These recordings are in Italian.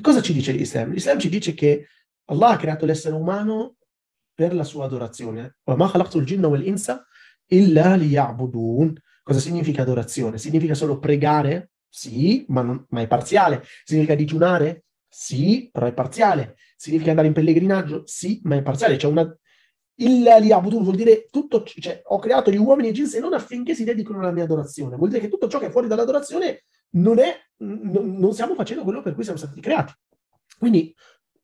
Cosa ci dice l'Islam? L'Islam ci dice che Allah ha creato l'essere umano per la sua adorazione. Cosa significa adorazione? Significa solo pregare? Sì, ma, non, ma è parziale. Significa digiunare? Sì, però è parziale. Significa andare in pellegrinaggio? Sì, ma è parziale. C'è una... Il liabudun vuol dire tutto, cioè ho creato gli uomini e jinsi non affinché si dedichino alla mia adorazione. Vuol dire che tutto ciò che è fuori dall'adorazione non è, non, non stiamo facendo quello per cui siamo stati creati. Quindi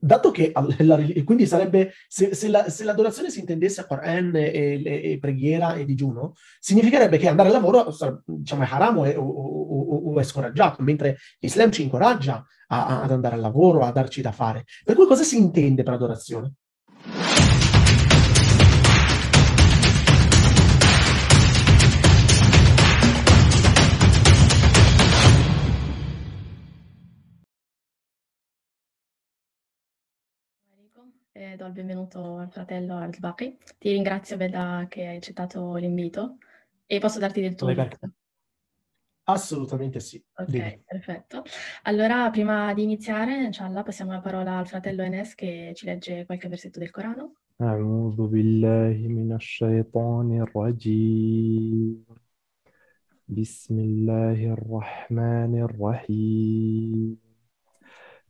dato che la, quindi sarebbe se, se, la, se, l'adorazione si intendesse a Quran e, e, e, preghiera e digiuno, significherebbe che andare al lavoro diciamo, è haram o, o, o, o, è scoraggiato, mentre l'Islam ci incoraggia a, a, ad andare al lavoro, a darci da fare. Per cui cosa si intende per adorazione? e do il benvenuto al fratello Al-Baqi. Ti ringrazio Bella che hai accettato l'invito e posso darti del tuo Assolutamente sì. Ok, Dimmi. perfetto. Allora, prima di iniziare, inshallah, passiamo la parola al fratello Enes che ci legge qualche versetto del Corano. أعوذ بالله من الشيطان الرجيم بسم الله الرحمن الرحيم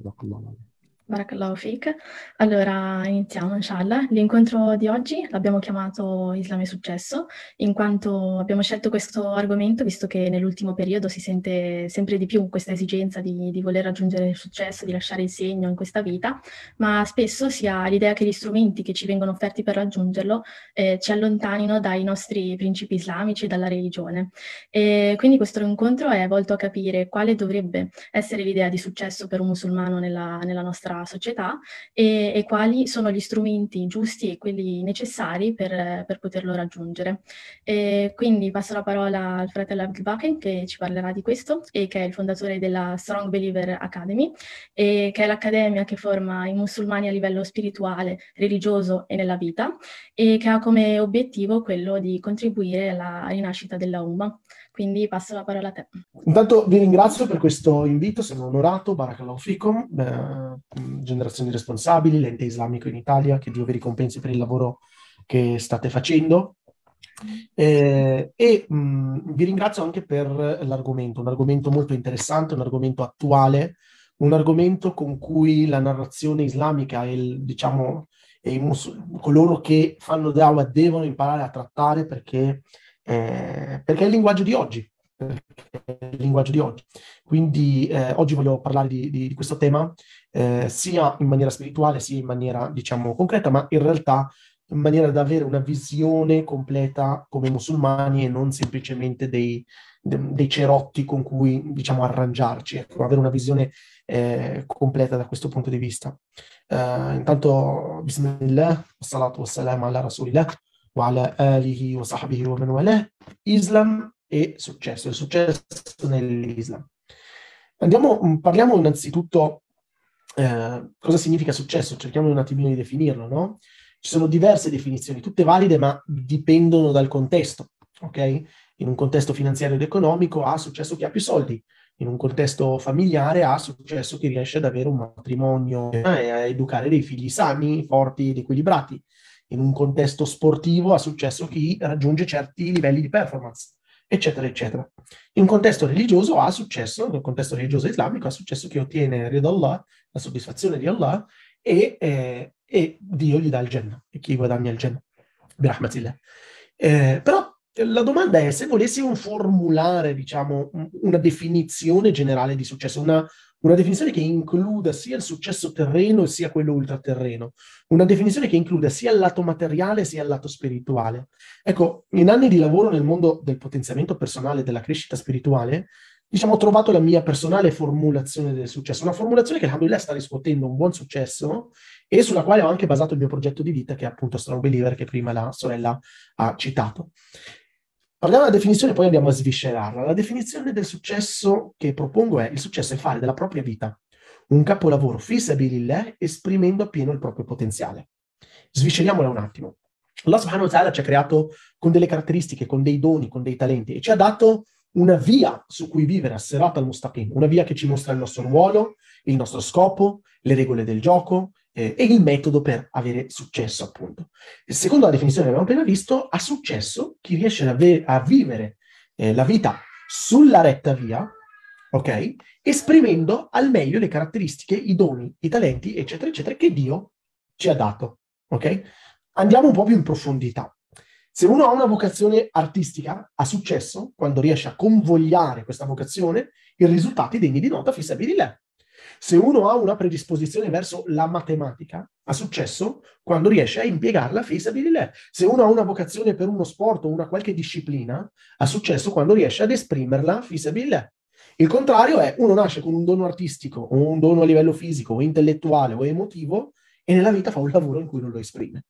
Sadakallahu aleyhi. Barakallahu fik. Allora iniziamo, inshallah. L'incontro di oggi l'abbiamo chiamato Islam e successo, in quanto abbiamo scelto questo argomento, visto che nell'ultimo periodo si sente sempre di più questa esigenza di, di voler raggiungere il successo, di lasciare il segno in questa vita, ma spesso si ha l'idea che gli strumenti che ci vengono offerti per raggiungerlo eh, ci allontanino dai nostri principi islamici e dalla religione. E quindi questo incontro è volto a capire quale dovrebbe essere l'idea di successo per un musulmano nella, nella nostra società e, e, quali sono gli strumenti giusti e quelli necessari per, per poterlo raggiungere. E quindi passo la parola al fratello Abdelbaken che ci parlerà di questo e che è il fondatore della Strong Believer Academy che è l'accademia che forma i musulmani a livello spirituale, religioso e nella vita e che ha come obiettivo quello di contribuire alla rinascita della Umma. Quindi passo la parola a te. Intanto vi ringrazio per questo invito, sono onorato, Barakallahu Fikum, eh, Generazioni Responsabili, l'ente islamico in Italia, che Dio vi ricompensi per il lavoro che state facendo. Eh, e mh, mm, vi ringrazio anche per l'argomento, un argomento molto interessante, un argomento attuale, un argomento con cui la narrazione islamica e, il, diciamo, e musul- coloro che fanno dawah devono imparare a trattare perché eh, perché è il linguaggio di oggi. il linguaggio di oggi. Quindi eh, oggi voglio parlare di, di, di questo tema eh, sia in maniera spirituale sia in maniera, diciamo, concreta, ma in realtà in maniera da avere una visione completa come musulmani e non semplicemente dei, dei cerotti con cui, diciamo, arrangiarci, ecco, avere una visione eh, completa da questo punto di vista. Uh, intanto, bismillah, salatu wassalam ala rasulillah, وعلى آله وصحبه ومن والاه, Islam e successo, il successo nell'Islam. Andiamo, mm, parliamo innanzitutto eh, cosa significa successo, cerchiamo un attimino di definirlo, no? Ci sono diverse definizioni, tutte valide, ma dipendono dal contesto, ok? In un contesto finanziario ed economico ha successo chi ha più soldi, in un contesto familiare ha successo chi riesce ad avere un matrimonio e a educare dei figli sani, forti ed equilibrati in un contesto sportivo ha successo chi raggiunge certi livelli di performance, eccetera, eccetera. In un contesto religioso ha successo, nel contesto religioso islamico, ha successo chi ottiene Allah, la soddisfazione di Allah, e, eh, e Dio gli dà il Jannah, e chi guadagna il Jannah. Eh, però la domanda è se volessimo formulare, diciamo, una definizione generale di successo, una, una definizione che includa sia il successo terreno sia quello ultraterreno, una definizione che includa sia il lato materiale sia il lato spirituale. Ecco, in anni di lavoro nel mondo del potenziamento personale, della crescita spirituale, diciamo, ho trovato la mia personale formulazione del successo, una formulazione che alhamdulillah sta riscuotendo un buon successo e sulla quale ho anche basato il mio progetto di vita, che è appunto Strong Believer, che prima la sorella ha citato. Parliamo della definizione, poi andiamo a sviscerarla. La definizione del successo che propongo è: il successo è fare della propria vita un capolavoro fisabilillah esprimendo appieno il proprio potenziale. Svisceriamola un attimo. Allah subhanahu wa ci ha creato con delle caratteristiche, con dei doni, con dei talenti e ci ha dato una via su cui vivere asserrata al mustaqim, una via che ci mostra il nostro ruolo, il nostro scopo, le regole del gioco eh, e il metodo per avere successo, appunto. E secondo la definizione che abbiamo appena visto, ha successo chi riesce a, ve- a vivere eh, la vita sulla retta via, ok? Esprimendo al meglio le caratteristiche, i doni, i talenti, eccetera, eccetera, che Dio ci ha dato, ok? Andiamo un po' più in profondità. Se uno ha una vocazione artistica, ha successo quando riesce a convogliare questa vocazione in risultati degni di nota fissabilillah. Se uno ha una predisposizione verso la matematica, ha successo quando riesce a impiegarla fissabilillah. Se uno ha una vocazione per uno sport o una qualche disciplina, ha successo quando riesce ad esprimerla fissabilillah. Il contrario è uno nasce con un dono artistico o un dono a livello fisico o intellettuale o emotivo e nella vita fa un lavoro in cui non lo esprime.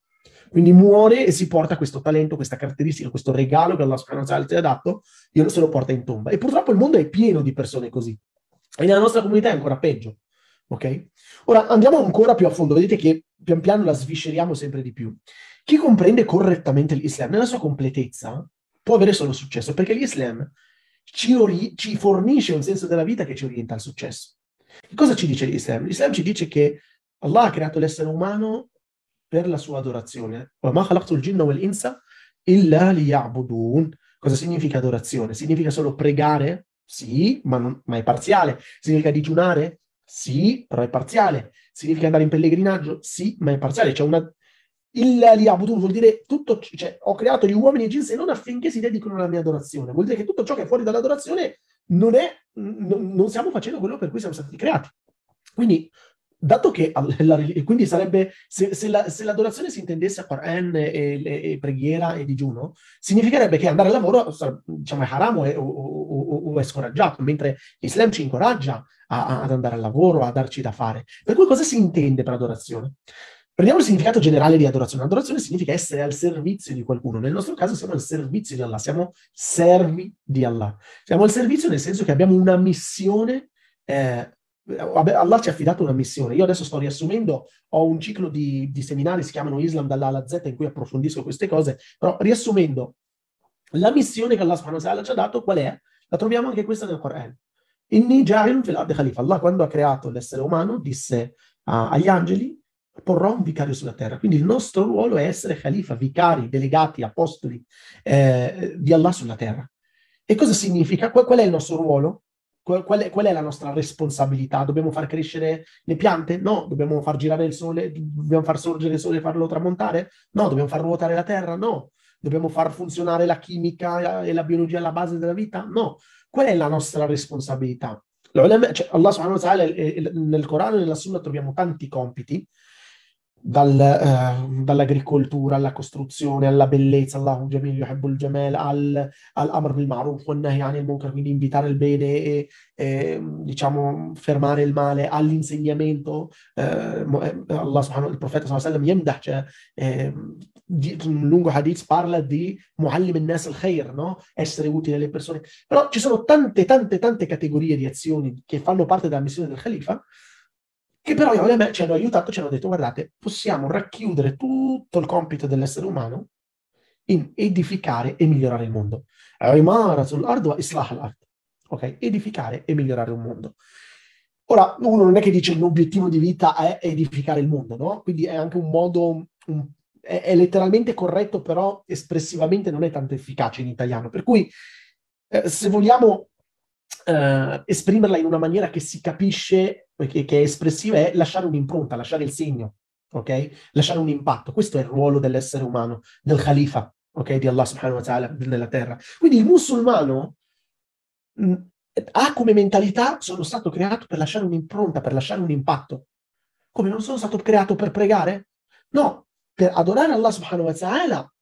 Quindi muore e si porta questo talento, questa caratteristica, questo regalo che Allah subhanahu wa ta'ala ti ha dato, io se lo porta in tomba. E purtroppo il mondo è pieno di persone così. E nella nostra comunità è ancora peggio. Ok? Ora andiamo ancora più a fondo. Vedete che pian piano la svisceriamo sempre di più. Chi comprende correttamente l'Islam nella sua completezza può avere solo successo, perché l'Islam ci, ori- ci fornisce un senso della vita che ci orienta al successo. Che cosa ci dice l'Islam? L'Islam ci dice che Allah ha creato l'essere umano per la sua adorazione. Cosa significa adorazione? Significa solo pregare? Sì, ma, non, ma è parziale. Significa digiunare? Sì, però è parziale. Significa andare in pellegrinaggio? Sì, ma è parziale. C'è una... Il liabudun vuol dire tutto, cioè ho creato gli uomini e i jinsi non affinché si dedichino alla mia adorazione. Vuol dire che tutto ciò che è fuori dall'adorazione non è, non, non stiamo facendo quello per cui siamo stati creati. Quindi dato che la, quindi sarebbe se, se, la, se, l'adorazione si intendesse a Quran e, e, e, preghiera e digiuno, significherebbe che andare al lavoro diciamo, è haram o, o, o, è scoraggiato, mentre l'Islam ci incoraggia a, a, ad andare al lavoro, a darci da fare. Per cui cosa si intende per adorazione? Prendiamo il significato generale di adorazione. Adorazione significa essere al servizio di qualcuno. Nel nostro caso siamo al servizio di Allah, siamo servi di Allah. Siamo al servizio nel senso che abbiamo una missione eh, Allah ci ha affidato una missione. Io adesso sto riassumendo, ho un ciclo di, di seminari, si chiamano Islam dall'A alla Z, in cui approfondisco queste cose, però riassumendo, la missione che Allah ci ha dato, qual è? La troviamo anche questa nel Quran. Inni ja'ilun fil ardi khalifa. Allah quando ha creato l'essere umano disse uh, agli angeli porrò un vicario sulla terra. Quindi il nostro ruolo è essere khalifa, vicari, delegati, apostoli eh, di Allah sulla terra. E cosa significa? Qual, qual è il nostro ruolo? Qual è, qual è, la nostra responsabilità? Dobbiamo far crescere le piante? No. Dobbiamo far girare il sole? Dobbiamo far sorgere il sole e farlo tramontare? No. Dobbiamo far ruotare la terra? No. Dobbiamo far funzionare la chimica e la biologia alla base della vita? No. Qual è la nostra responsabilità? Cioè, Allah subhanahu wa ta'ala nel Corano e nella Sunna troviamo tanti compiti dal, eh, dall'agricoltura alla costruzione, alla bellezza, Allahu Jamil yuhibbul jamal, al, all'amr bil ma'ruf anil munkar, quindi invitare il bene e, e, diciamo fermare il male, all'insegnamento, eh, eh Allah subhanahu, il profeta sallallahu yamdah, cioè, eh, un lungo hadith parla di muallim al-nas al-khair, no? essere utile alle persone. Però ci sono tante, tante, tante categorie di azioni che fanno parte della missione del Khalifa che però io, me ci hanno aiutato, ci hanno detto guardate, possiamo racchiudere tutto il compito dell'essere umano in edificare e migliorare il mondo. Ok? Edificare e migliorare un mondo. Ora, uno non è che dice l'obiettivo di vita è edificare il mondo, no? Quindi è anche un modo, un, è, è, letteralmente corretto, però espressivamente non è tanto efficace in italiano. Per cui, eh, se vogliamo eh, esprimerla in una maniera che si capisce, che, che è espressiva, è lasciare un'impronta, lasciare il segno, ok? Lasciare un impatto. Questo è il ruolo dell'essere umano, del Khalifa, ok? Di Allah subhanahu wa ta'ala nella terra. Quindi il musulmano mh, ha come mentalità, sono stato creato per lasciare un'impronta, per lasciare un impatto. Come non sono stato creato per pregare? No, per adorare Allah subhanahu wa ta'ala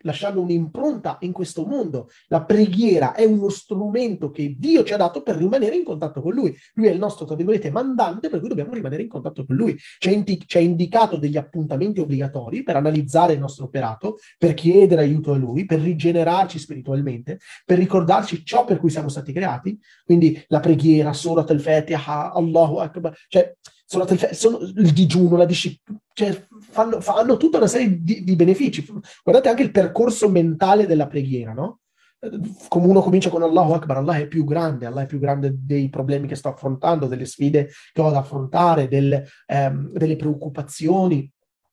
lasciando un'impronta in questo mondo. La preghiera è uno strumento che Dio ci ha dato per rimanere in contatto con Lui. Lui è il nostro, tra virgolette, mandante, per cui dobbiamo rimanere in contatto con Lui. Ci ha, indi- ci ha indicato degli appuntamenti obbligatori per analizzare il nostro operato, per chiedere aiuto a Lui, per rigenerarci spiritualmente, per ricordarci ciò per cui siamo stati creati. Quindi la preghiera, Surat al-Fatiha, Allahu Akbar, cioè Al sono, il digiuno, la disciplina, cioè fanno, fanno, tutta una serie di, di, benefici. Guardate anche il percorso mentale della preghiera, no? Come uno comincia con Allahu Akbar, Allah è più grande, Allah è più grande dei problemi che sto affrontando, delle sfide che ho da affrontare, del, ehm, delle preoccupazioni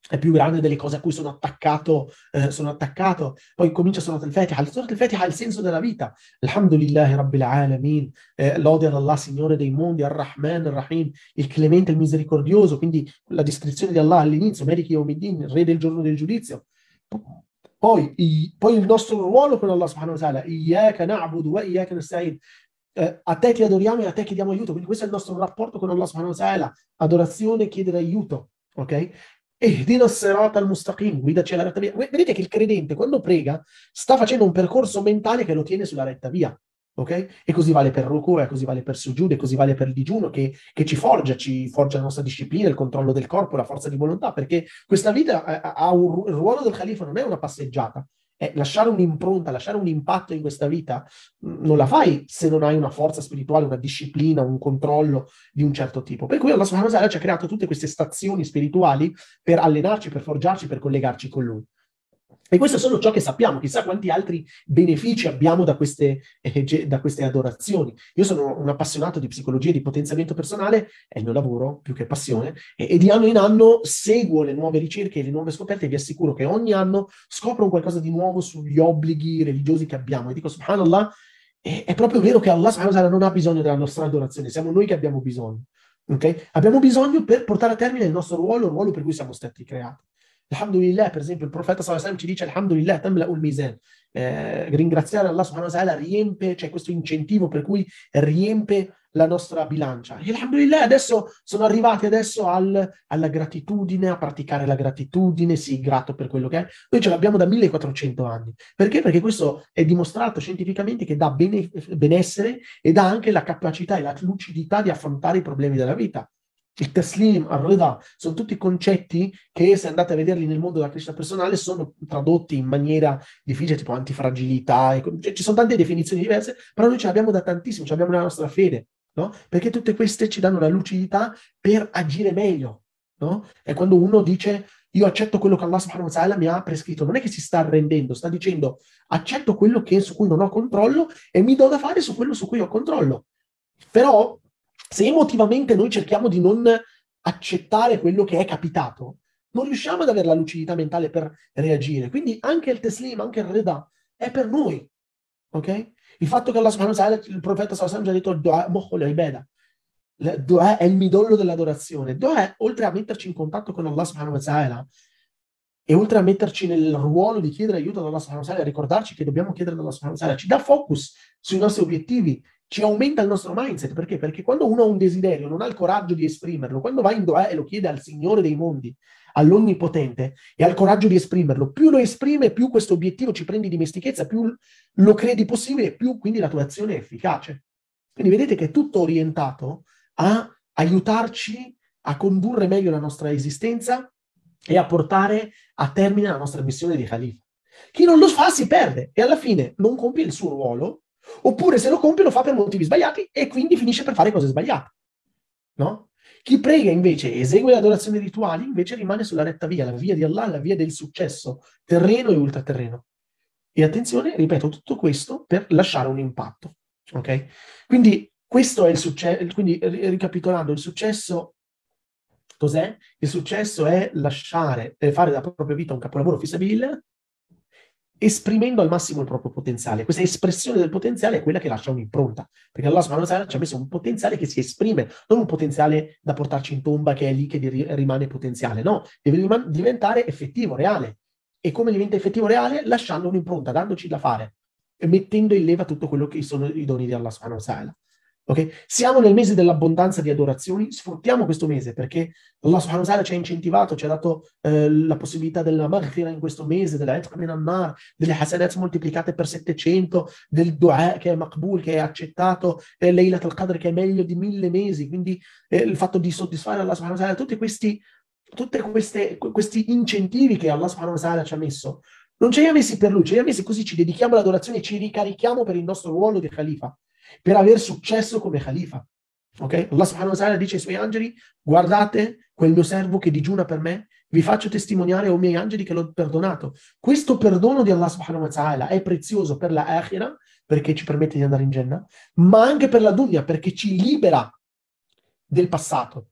è più grande delle cose a cui sono attaccato, eh, sono attaccato. Poi comincia Surat al-Fatiha. Surat al-Fatiha ha il senso della vita. Alhamdulillah Rabbil Alamin, eh, lode ad Allah, Signore dei mondi, Ar-Rahman, Ar-Rahim, il clemente, il misericordioso. Quindi la descrizione di Allah all'inizio, Meriki Yawmiddin, re del giorno del giudizio. Poi, i, poi, il nostro ruolo con Allah subhanahu wa ta'ala, Iyaka na'budu wa iyaka nasta'in. Eh, a te ti adoriamo e a te chiediamo aiuto. Quindi questo è il nostro rapporto con Allah subhanahu wa ta'ala. Adorazione, chiedere aiuto. Ok? Ehdina serata al mustaqim, guidaci alla retta via. Vedete che il credente quando prega sta facendo un percorso mentale che lo tiene sulla retta via. Ok? E così vale per Ruku, e così vale per Sujud, e così vale per il digiuno, che, che, ci forgia, ci forgia la nostra disciplina, il controllo del corpo, la forza di volontà, perché questa vita ha, ha un, il ruolo del califa non è una passeggiata, eh, lasciare un'impronta, lasciare un impatto in questa vita, mm, non la fai se non hai una forza spirituale, una disciplina, un controllo di un certo tipo. Per cui Allah subhanahu wa ta'ala ci ha creato tutte queste stazioni spirituali per allenarci, per forgiarci, per collegarci con Lui. E questo è solo ciò che sappiamo, chissà quanti altri benefici abbiamo da queste, eh, da queste adorazioni. Io sono un appassionato di psicologia e di potenziamento personale, è il mio lavoro più che passione, e, e, di anno in anno seguo le nuove ricerche e le nuove scoperte e vi assicuro che ogni anno scopro qualcosa di nuovo sugli obblighi religiosi che abbiamo. E dico, subhanallah, è, è proprio vero che Allah non ha bisogno della nostra adorazione, siamo noi che abbiamo bisogno. Okay? Abbiamo bisogno per portare a termine il nostro ruolo, il ruolo per cui siamo stati creati. Alhamdulillah, per esempio, il profeta sallallahu ci dice Alhamdulillah, tamla'ul mizan. Eh, ringraziare Allah subhanahu wa ta'ala riempie, c'è questo incentivo per cui riempie la nostra bilancia. E alhamdulillah adesso sono arrivati adesso al, alla gratitudine, a praticare la gratitudine, sì, grato per quello che è. Noi ce l'abbiamo da 1400 anni. Perché? Perché questo è dimostrato scientificamente che dà bene, benessere e dà anche la capacità e la lucidità di affrontare i problemi della vita il taslim, al-rida, sono tutti concetti che se andate a vederli nel mondo della crescita personale sono tradotti in maniera difficile, tipo antifragilità, cioè, ci sono tante definizioni diverse, però noi ce l'abbiamo da tantissimo, ce l'abbiamo nella nostra fede, no? Perché tutte queste ci danno la lucidità per agire meglio, no? È quando uno dice io accetto quello che Allah subhanahu wa ta'ala mi ha prescritto, non è che si sta arrendendo, sta dicendo accetto quello che, su cui non ho controllo e mi do da fare su quello su cui ho controllo. Però se emotivamente noi cerchiamo di non accettare quello che è capitato, non riusciamo ad avere la lucidità mentale per reagire. Quindi anche il teslim, anche il reda, è per noi. Ok? Il fatto che Allah subhanahu wa ta'ala, il profeta sallallahu già detto il ibada. Il dua è il midollo dell'adorazione. Il dua, oltre a metterci in contatto con Allah subhanahu wa ta'ala, e oltre a metterci nel ruolo di chiedere aiuto ad Allah subhanahu wa ta'ala, ricordarci che dobbiamo chiedere ad Allah subhanahu ci dà focus sui nostri obiettivi, ci aumenta il nostro mindset. Perché? Perché quando uno ha un desiderio, non ha il coraggio di esprimerlo, quando va in Doha e lo chiede al Signore dei mondi, all'Onnipotente, e ha il coraggio di esprimerlo, più lo esprime, più questo obiettivo ci prendi dimestichezza, più lo credi possibile, più quindi la tua azione è efficace. Quindi vedete che è tutto orientato a aiutarci a condurre meglio la nostra esistenza e a portare a termine la nostra missione di Khalifa. Chi non lo fa si perde e alla fine non compie il suo ruolo Oppure se lo compie lo fa per motivi sbagliati e quindi finisce per fare cose sbagliate. No? Chi prega invece e esegue le adorazioni rituali invece rimane sulla retta via, la via di Allah, la via del successo terreno e ultraterreno. E attenzione, ripeto, tutto questo per lasciare un impatto. Ok? Quindi questo è il successo, quindi ricapitolando, il successo cos'è? Il successo è lasciare, è fare della propria vita un capolavoro fisabile esprimendo al massimo il proprio potenziale. Questa espressione del potenziale è quella che lascia un'impronta, perché Allah subhanahu wa ci ha messo un potenziale che si esprime, non un potenziale da portarci in tomba che è lì che rimane potenziale, no, deve riman- diventare effettivo, reale. E come diventa effettivo, reale? Lasciando un'impronta, dandoci da fare, mettendo in leva tutto quello che sono i doni di Allah subhanahu wa ta'ala. Ok? Siamo nel mese dell'abbondanza di adorazioni, sfruttiamo questo mese perché Allah subhanahu wa ta'ala ci ha incentivato, ci ha dato eh, la possibilità della maghfira in questo mese, della etqa min annar, delle hasanat moltiplicate per 700, del dua che è maqbul, che è accettato, eh, Laylat al-Qadr che è meglio di mille mesi, quindi eh, il fatto di soddisfare Allah subhanahu wa ta'ala, tutti questi, tutti questi incentivi che Allah subhanahu wa ta'ala ci ha messo, non ce li ha messi per lui, ce li ha messi così ci dedichiamo all'adorazione e ci ricarichiamo per il nostro ruolo di Khalifa per aver successo come califa. Ok? Allah subhanahu wa ta'ala dice ai suoi angeli, guardate quel mio servo che digiuna per me, vi faccio testimoniare o miei angeli che l'ho perdonato. Questo perdono di Allah subhanahu wa ta'ala è prezioso per la akhira, perché ci permette di andare in Jannah, ma anche per la dunya, perché ci libera del passato,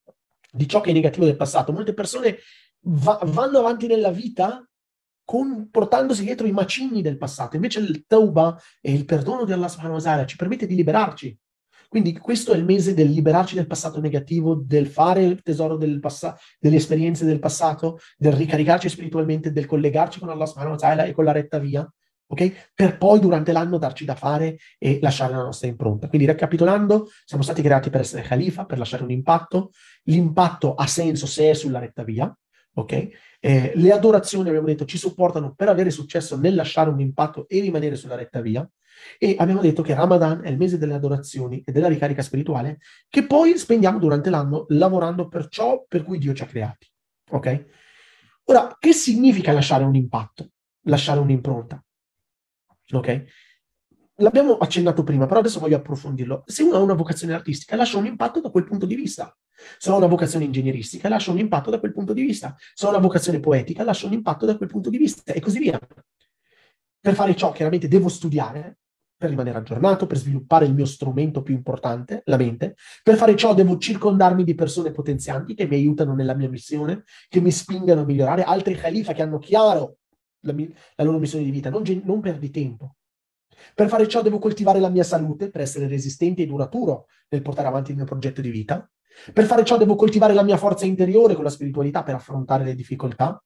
di ciò che è negativo del passato. Molte persone va- vanno avanti nella vita con, portandosi dietro i macigni del passato. Invece il tauba e il perdono di Allah subhanahu wa ta'ala ci permette di liberarci. Quindi questo è il mese del liberarci del passato negativo, del fare il tesoro del passato, delle esperienze del passato, del ricaricarci spiritualmente, del collegarci con Allah subhanahu wa ta'ala e con la retta via, ok? Per poi durante l'anno darci da fare e lasciare la nostra impronta. Quindi ricapitolando, siamo stati creati per essere califa, per lasciare un impatto. L'impatto ha senso se è sulla retta via, ok? Eh, le adorazioni, abbiamo detto, ci supportano per avere successo nel lasciare un impatto e rimanere sulla retta via. E abbiamo detto che Ramadan è il mese delle adorazioni e della ricarica spirituale, che poi spendiamo durante l'anno lavorando per ciò per cui Dio ci ha creati. Ok? Ora, che significa lasciare un impatto? Lasciare un'impronta? Ok? L'abbiamo accennato prima, però adesso voglio approfondirlo. Se uno ha una vocazione artistica, lascia un impatto da quel punto di vista. Se ho una vocazione ingegneristica, lascio un impatto da quel punto di vista. Se ho una vocazione poetica, lascio un impatto da quel punto di vista e così via. Per fare ciò, chiaramente, devo studiare per rimanere aggiornato, per sviluppare il mio strumento più importante, la mente. Per fare ciò devo circondarmi di persone potenzianti che mi aiutano nella mia missione, che mi spingano a migliorare, altri califa che hanno chiaro la, la loro missione di vita. Non, non perdi tempo. Per fare ciò devo coltivare la mia salute per essere resistente e duraturo nel portare avanti il mio progetto di vita. Per fare ciò devo coltivare la mia forza interiore con la spiritualità per affrontare le difficoltà.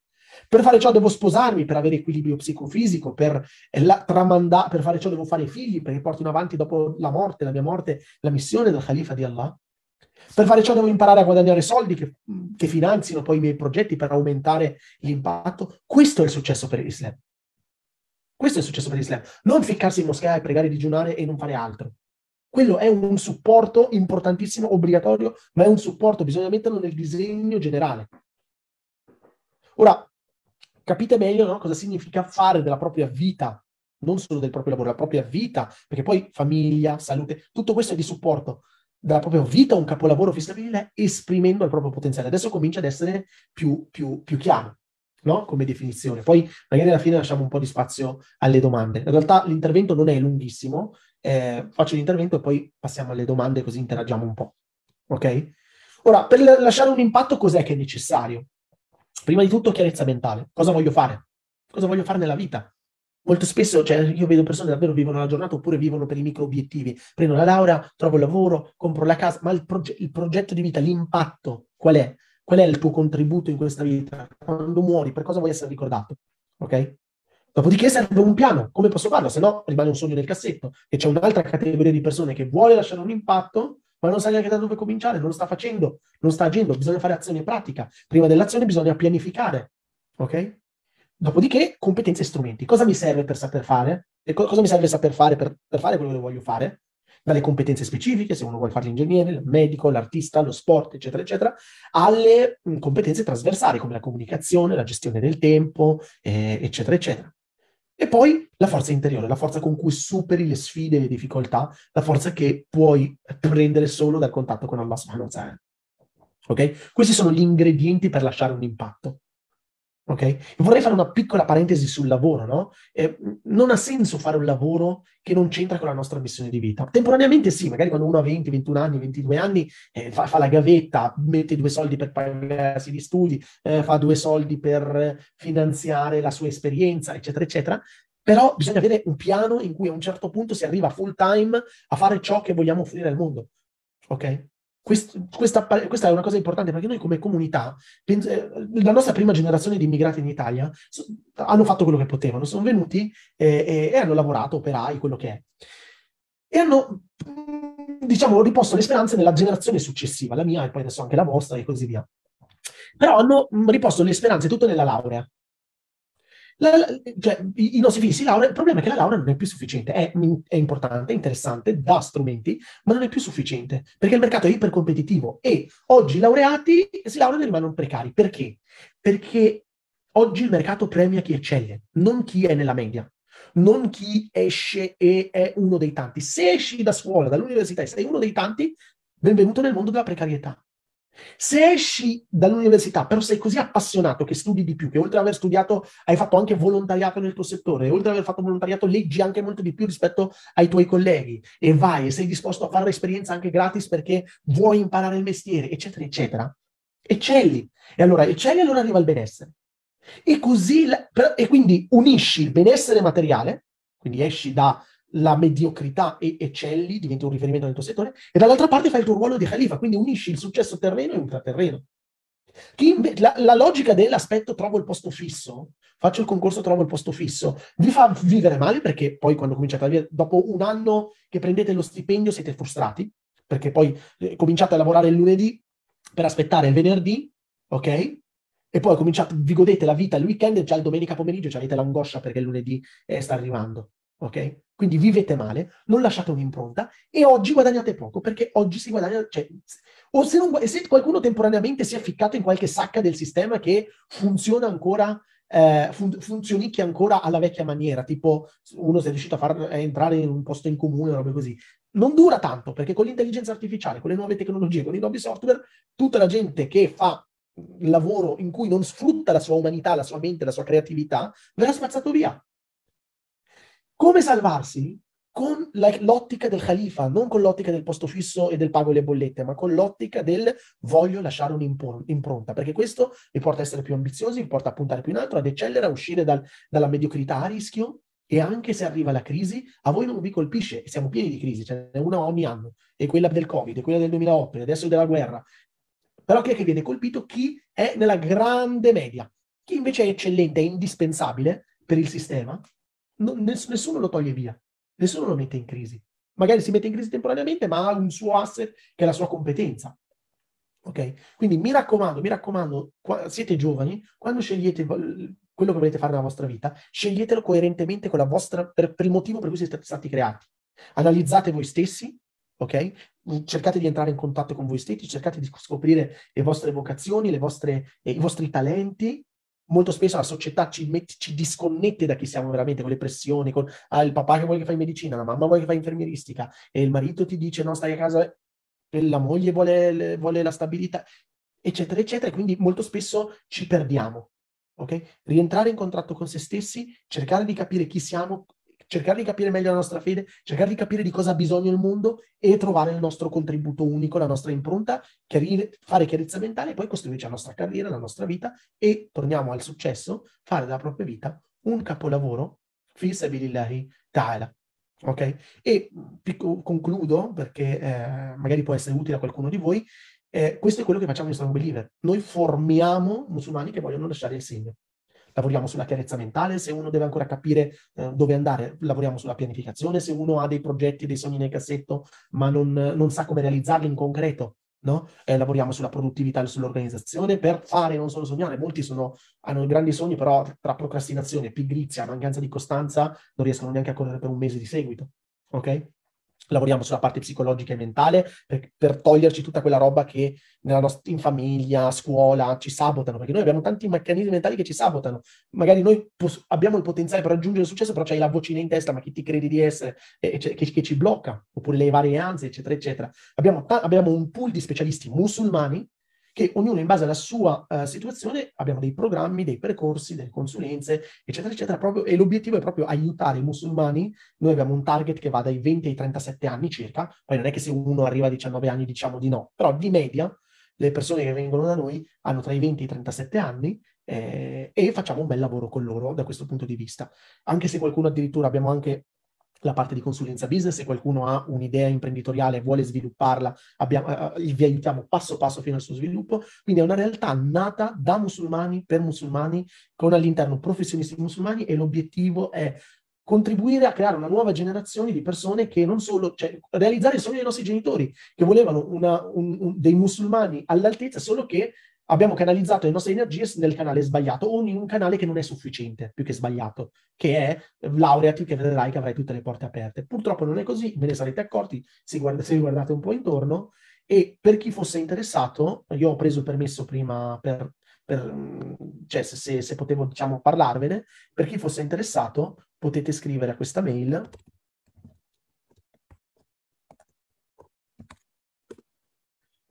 Per fare ciò devo sposarmi per avere equilibrio psicofisico, per, la, tramanda- per fare ciò devo fare figli perché portino avanti dopo la morte, la mia morte, la missione del Khalifa di Allah. Per fare ciò devo imparare a guadagnare soldi che, che finanzino poi i miei progetti per aumentare l'impatto. Questo è il successo per l'Islam. Questo è successo per l'Islam. Non ficcarsi in moschea e pregare, digiunare e non fare altro. Quello è un supporto importantissimo, obbligatorio, ma è un supporto, bisogna metterlo nel disegno generale. Ora, capite meglio no, cosa significa fare della propria vita, non solo del proprio lavoro, la propria vita, perché poi famiglia, salute, tutto questo è di supporto della propria vita un capolavoro fiscabile esprimendo il proprio potenziale. Adesso comincia ad essere più, più, più chiaro. No? come definizione. Poi magari alla fine lasciamo un po' di spazio alle domande. In realtà l'intervento non è lunghissimo, eh, faccio l'intervento e poi passiamo alle domande così interagiamo un po'. Ok? Ora, per lasciare un impatto cos'è che è necessario? Prima di tutto chiarezza mentale. Cosa voglio fare? Cosa voglio fare nella vita? Molto spesso, cioè, io vedo persone che davvero vivono la giornata oppure vivono per i micro obiettivi. Prendo la laurea, trovo il lavoro, compro la casa, ma il, proge- il progetto di vita, l'impatto, qual è? Qual è il tuo contributo in questa vita? Quando muori, per cosa vuoi essere ricordato? Ok? Dopodiché serve un piano, come posso farlo? Se no rimane un sogno nel cassetto e c'è un'altra categoria di persone che vuole lasciare un impatto, ma non sa neanche da dove cominciare, non lo sta facendo, non sta agendo, bisogna fare azione pratica. Prima dell'azione bisogna pianificare, ok? Dopodiché competenze e strumenti. Cosa mi serve per saper fare? E co- cosa mi serve saper fare per, per fare quello che voglio fare? Dalle competenze specifiche, se uno vuole fare l'ingegnere, il medico, l'artista, lo sport, eccetera, eccetera, alle competenze trasversali come la comunicazione, la gestione del tempo, eh, eccetera, eccetera. E poi la forza interiore, la forza con cui superi le sfide e le difficoltà, la forza che puoi prendere solo dal contatto con Allah subhanahu wa ta'ala. Ok? Questi sono gli ingredienti per lasciare un impatto. Ok? Vorrei fare una piccola parentesi sul lavoro, no? Eh, non ha senso fare un lavoro che non c'entra con la nostra missione di vita. Temporaneamente sì, magari quando uno ha 20, 21 anni, 22 anni, eh, fa, fa, la gavetta, mette due soldi per pagarsi gli studi, eh, fa due soldi per finanziare la sua esperienza, eccetera, eccetera. Però bisogna avere un piano in cui a un certo punto si arriva full time a fare ciò che vogliamo offrire al mondo. Ok? Quest, questa, questa, è una cosa importante perché noi come comunità, eh, la nostra prima generazione di immigrati in Italia so, hanno fatto quello che potevano, sono venuti eh, e, e, hanno lavorato, operai, quello che è. E hanno diciamo, riposto le speranze nella generazione successiva, la mia e poi adesso anche la vostra e così via. Però hanno riposto le speranze tutto nella laurea. La, cioè, i, i, nostri figli si laureano, il problema è che la laurea non è più sufficiente, è, è, importante, interessante, dà strumenti, ma non è più sufficiente, perché il mercato è ipercompetitivo e oggi i laureati si laureano e rimangono precari. Perché? Perché oggi il mercato premia chi eccelle, non chi è nella media non chi esce e è uno dei tanti. Se esci da scuola, dall'università e sei uno dei tanti, benvenuto nel mondo della precarietà. Se esci dall'università, però sei così appassionato che studi di più, che oltre ad aver studiato hai fatto anche volontariato nel tuo settore, e oltre ad aver fatto volontariato leggi anche molto di più rispetto ai tuoi colleghi, e vai e sei disposto a fare l'esperienza anche gratis perché vuoi imparare il mestiere, eccetera, eccetera, eccelli. E allora eccelli, allora arriva il benessere. E così, e quindi unisci il benessere materiale, quindi esci dalla mediocrità e eccelli, diventi un riferimento nel tuo settore, e dall'altra parte fai il tuo ruolo di califa, quindi unisci il successo terreno e ultraterreno. La, la logica dell'aspetto trovo il posto fisso, faccio il concorso, trovo il posto fisso, vi fa vivere male perché poi quando cominciate a vivere, dopo un anno che prendete lo stipendio siete frustrati, perché poi eh, cominciate a lavorare il lunedì per aspettare il venerdì, ok? e poi cominciate, vi godete la vita il weekend e già il domenica pomeriggio avete l'angoscia perché il lunedì eh, sta arrivando. Ok? Quindi vivete male, non lasciate un'impronta e oggi guadagnate poco perché oggi si guadagna, cioè, o se, non, se qualcuno temporaneamente si è ficcato in qualche sacca del sistema che funziona ancora eh, fun- funzionicchia ancora alla vecchia maniera, tipo uno si è riuscito a far entrare in un posto in comune, robe così. Non dura tanto perché con l'intelligenza artificiale, con le nuove tecnologie, con i nuovi software, tutta la gente che fa lavoro in cui non sfrutta la sua umanità, la sua mente, la sua creatività, verrà spazzato via. Come salvarsi? Con l'ottica del califa, non con l'ottica del posto fisso e del pago le bollette, ma con l'ottica del voglio lasciare un'impronta, perché questo vi porta a essere più ambiziosi, vi porta a puntare più in alto, ad eccellere, a uscire dal, dalla mediocrità a rischio e anche se arriva la crisi, a voi non vi colpisce, siamo pieni di crisi, ce n'è una ogni anno, e quella del Covid, e quella del 2008, e adesso della guerra, però chi è che viene colpito? Chi è nella grande media. Chi invece è eccellente, è indispensabile per il sistema, non, nessuno lo toglie via, nessuno lo mette in crisi. Magari si mette in crisi temporaneamente, ma ha un suo asset che è la sua competenza. Ok? Quindi mi raccomando, mi raccomando, siete giovani, quando scegliete quello che volete fare nella vostra vita, sceglietelo coerentemente con la vostra, per, per il motivo per cui siete stati creati. Analizzate voi stessi, ok? Cercate di entrare in contatto con voi stessi, cercate di scoprire le vostre vocazioni, le vostre, eh, i vostri talenti. Molto spesso la società ci, met- ci, disconnette da chi siamo veramente, con le pressioni, con ah, il papà che vuole che fai medicina, la mamma vuole che fai infermieristica e il marito ti dice no, stai a casa, e la moglie vuole, vuole la stabilità, eccetera, eccetera. Quindi molto spesso ci perdiamo. Ok? Rientrare in contatto con se stessi, cercare di capire chi siamo, cercare di capire meglio la nostra fede, cercare di capire di cosa ha bisogno il mondo e trovare il nostro contributo unico, la nostra impronta, chiarire, fare chiarezza mentale e poi costruirci la nostra carriera, la nostra vita e torniamo al successo, fare della propria vita un capolavoro fi sabilillahi ta'ala. Ok? E picco, concludo perché eh, magari può essere utile a qualcuno di voi. Eh, questo è quello che facciamo in Strong Believer. Noi formiamo musulmani che vogliono lasciare il segno lavoriamo sulla chiarezza mentale, se uno deve ancora capire eh, dove andare, lavoriamo sulla pianificazione, se uno ha dei progetti, dei sogni nel cassetto, ma non, non sa come realizzarli in concreto, no? eh, lavoriamo sulla produttività e sull'organizzazione per fare, non solo sognare. Molti sono, hanno grandi sogni, però tra procrastinazione, pigrizia, mancanza di costanza, non riescono neanche a correre per un mese di seguito. Ok? Lavoriamo sulla parte psicologica e mentale per, per toglierci tutta quella roba che nost- in famiglia, a scuola ci sabotano, perché noi abbiamo tanti meccanismi mentali che ci sabotano. Magari noi pos- abbiamo il potenziale per raggiungere il successo, però c'hai la vocina in testa, ma chi ti credi di essere, e, e, che, che, ci blocca, oppure le varie ansie, eccetera, eccetera. Abbiamo, ta- abbiamo un pool di specialisti musulmani che ognuno in base alla sua uh, situazione abbiamo dei programmi, dei percorsi, delle consulenze, eccetera, eccetera, proprio, e l'obiettivo è proprio aiutare i musulmani. Noi abbiamo un target che va dai 20 ai 37 anni circa, poi non è che se uno arriva a 19 anni diciamo di no, però di media le persone che vengono da noi hanno tra i 20 e i 37 anni eh, e facciamo un bel lavoro con loro da questo punto di vista. Anche se qualcuno addirittura abbiamo anche la parte di consulenza business, se qualcuno ha un'idea imprenditoriale e vuole svilupparla, abbiamo, uh, vi aiutiamo passo passo fino al suo sviluppo. Quindi è una realtà nata da musulmani per musulmani, con all'interno professionisti musulmani e l'obiettivo è contribuire a creare una nuova generazione di persone che non solo, cioè realizzare il sogno dei nostri genitori, che volevano una, un, un, dei musulmani all'altezza, solo che abbiamo canalizzato le nostre energie nel canale sbagliato o in un canale che non è sufficiente, più che sbagliato, che è laureati che vedrai che avrai tutte le porte aperte. Purtroppo non è così, ve ne sarete accorti se, guarda, se guardate un po' intorno e per chi fosse interessato, io ho preso il permesso prima per, per cioè se, se, potevo diciamo parlarvene, per chi fosse interessato potete scrivere a questa mail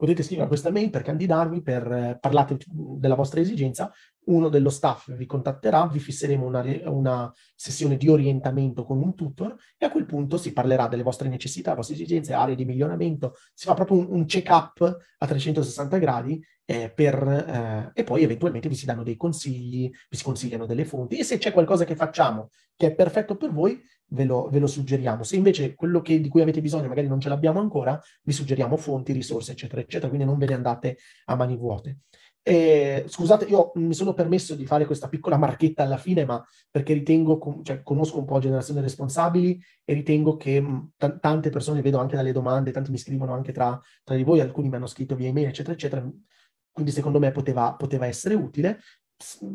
potete scrivere questa mail per candidarvi, per eh, parlare della vostra esigenza, uno dello staff vi contatterà, vi fisseremo una, una, sessione di orientamento con un tutor e a quel punto si parlerà delle vostre necessità, vostre esigenze, aree di miglioramento, si fa proprio un, un check-up a 360 gradi eh, per, eh, e poi eventualmente vi si danno dei consigli, vi si consigliano delle fonti e se c'è qualcosa che facciamo che è perfetto per voi, ve lo, ve lo suggeriamo. Se invece quello che, di cui avete bisogno magari non ce l'abbiamo ancora, vi suggeriamo fonti, risorse, eccetera, eccetera, quindi non ve ne andate a mani vuote. E, scusate, io mi sono permesso di fare questa piccola marchetta alla fine, ma perché ritengo, cioè, conosco un po' generazioni responsabili e ritengo che t- tante persone, vedo anche dalle domande, tanti mi scrivono anche tra, tra, di voi, alcuni mi hanno scritto via email, eccetera, eccetera, quindi secondo me poteva, poteva essere utile.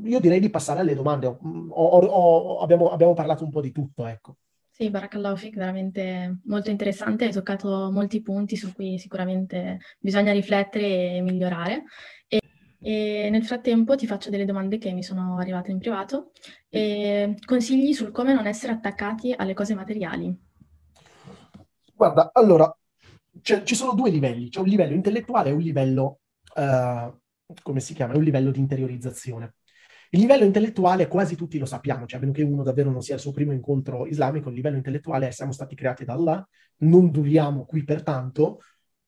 Io direi di passare alle domande, ho, ho, ho, abbiamo, abbiamo parlato un po' di tutto, ecco. Sì, Barakallahu Fik, veramente molto interessante, hai toccato molti punti su cui sicuramente bisogna riflettere e migliorare. E, e nel frattempo ti faccio delle domande che mi sono arrivate in privato. E consigli sul come non essere attaccati alle cose materiali. Guarda, allora, ci sono due livelli, c'è un livello intellettuale e un livello, uh, come si chiama, un livello di interiorizzazione. Il livello intellettuale quasi tutti lo sappiamo, cioè a meno che uno davvero non sia il suo primo incontro islamico, il livello intellettuale è siamo stati creati da Allah, non duriamo qui pertanto,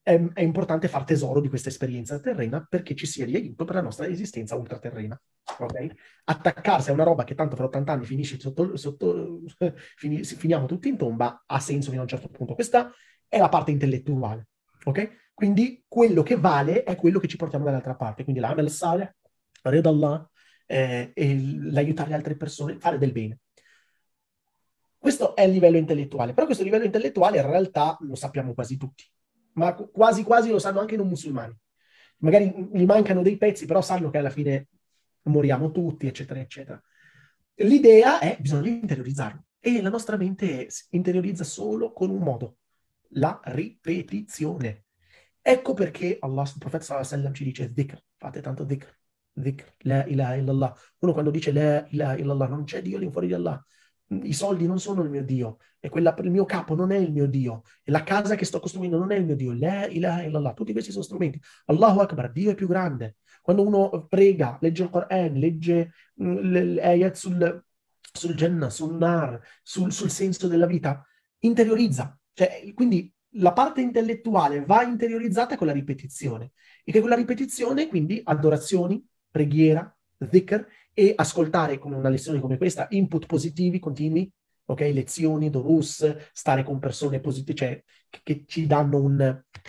è, è importante far tesoro di questa esperienza terrena perché ci sia di aiuto per la nostra esistenza ultraterrena. Okay? Attaccarsi a una roba che tanto fra 80 anni finisce sotto, sotto fini, finiamo tutti in tomba ha senso fino a un certo punto. Questa è la parte intellettuale. Ok? Quindi quello che vale è quello che ci portiamo dall'altra parte. Quindi l'amel saleh, red Allah, eh, e l'aiutare altre persone, fare del bene. Questo è il livello intellettuale, però questo livello intellettuale in realtà lo sappiamo quasi tutti, ma quasi quasi lo sanno anche i non musulmani. Magari gli mancano dei pezzi, però sanno che alla fine moriamo tutti, eccetera, eccetera. L'idea è bisogna interiorizzarlo e la nostra mente interiorizza solo con un modo, la ripetizione. Ecco perché Allah, il profeta sallallahu ci dice dhikr, fate tanto dhikr, dhikr, la ilaha illallah. Uno quando dice la ilaha illallah, non c'è Dio all'infuori di Allah. I soldi non sono il mio Dio, quella, il mio capo non è il mio Dio, la casa che sto costruendo non è il mio Dio. La ilaha illallah. Tutti questi sono strumenti. Allahu Akbar, Dio è più grande. Quando uno prega, legge il Quran, legge mm, le ayat sul, sul Jannah, sul Nar, sul, sul senso della vita, interiorizza. Cioè, quindi la parte intellettuale va interiorizzata con la ripetizione e che con la ripetizione, quindi adorazioni, preghiera, dhikr e ascoltare con una lezione come questa input positivi continui, ok? Lezioni, dorus, stare con persone positive, cioè che, che ci danno un,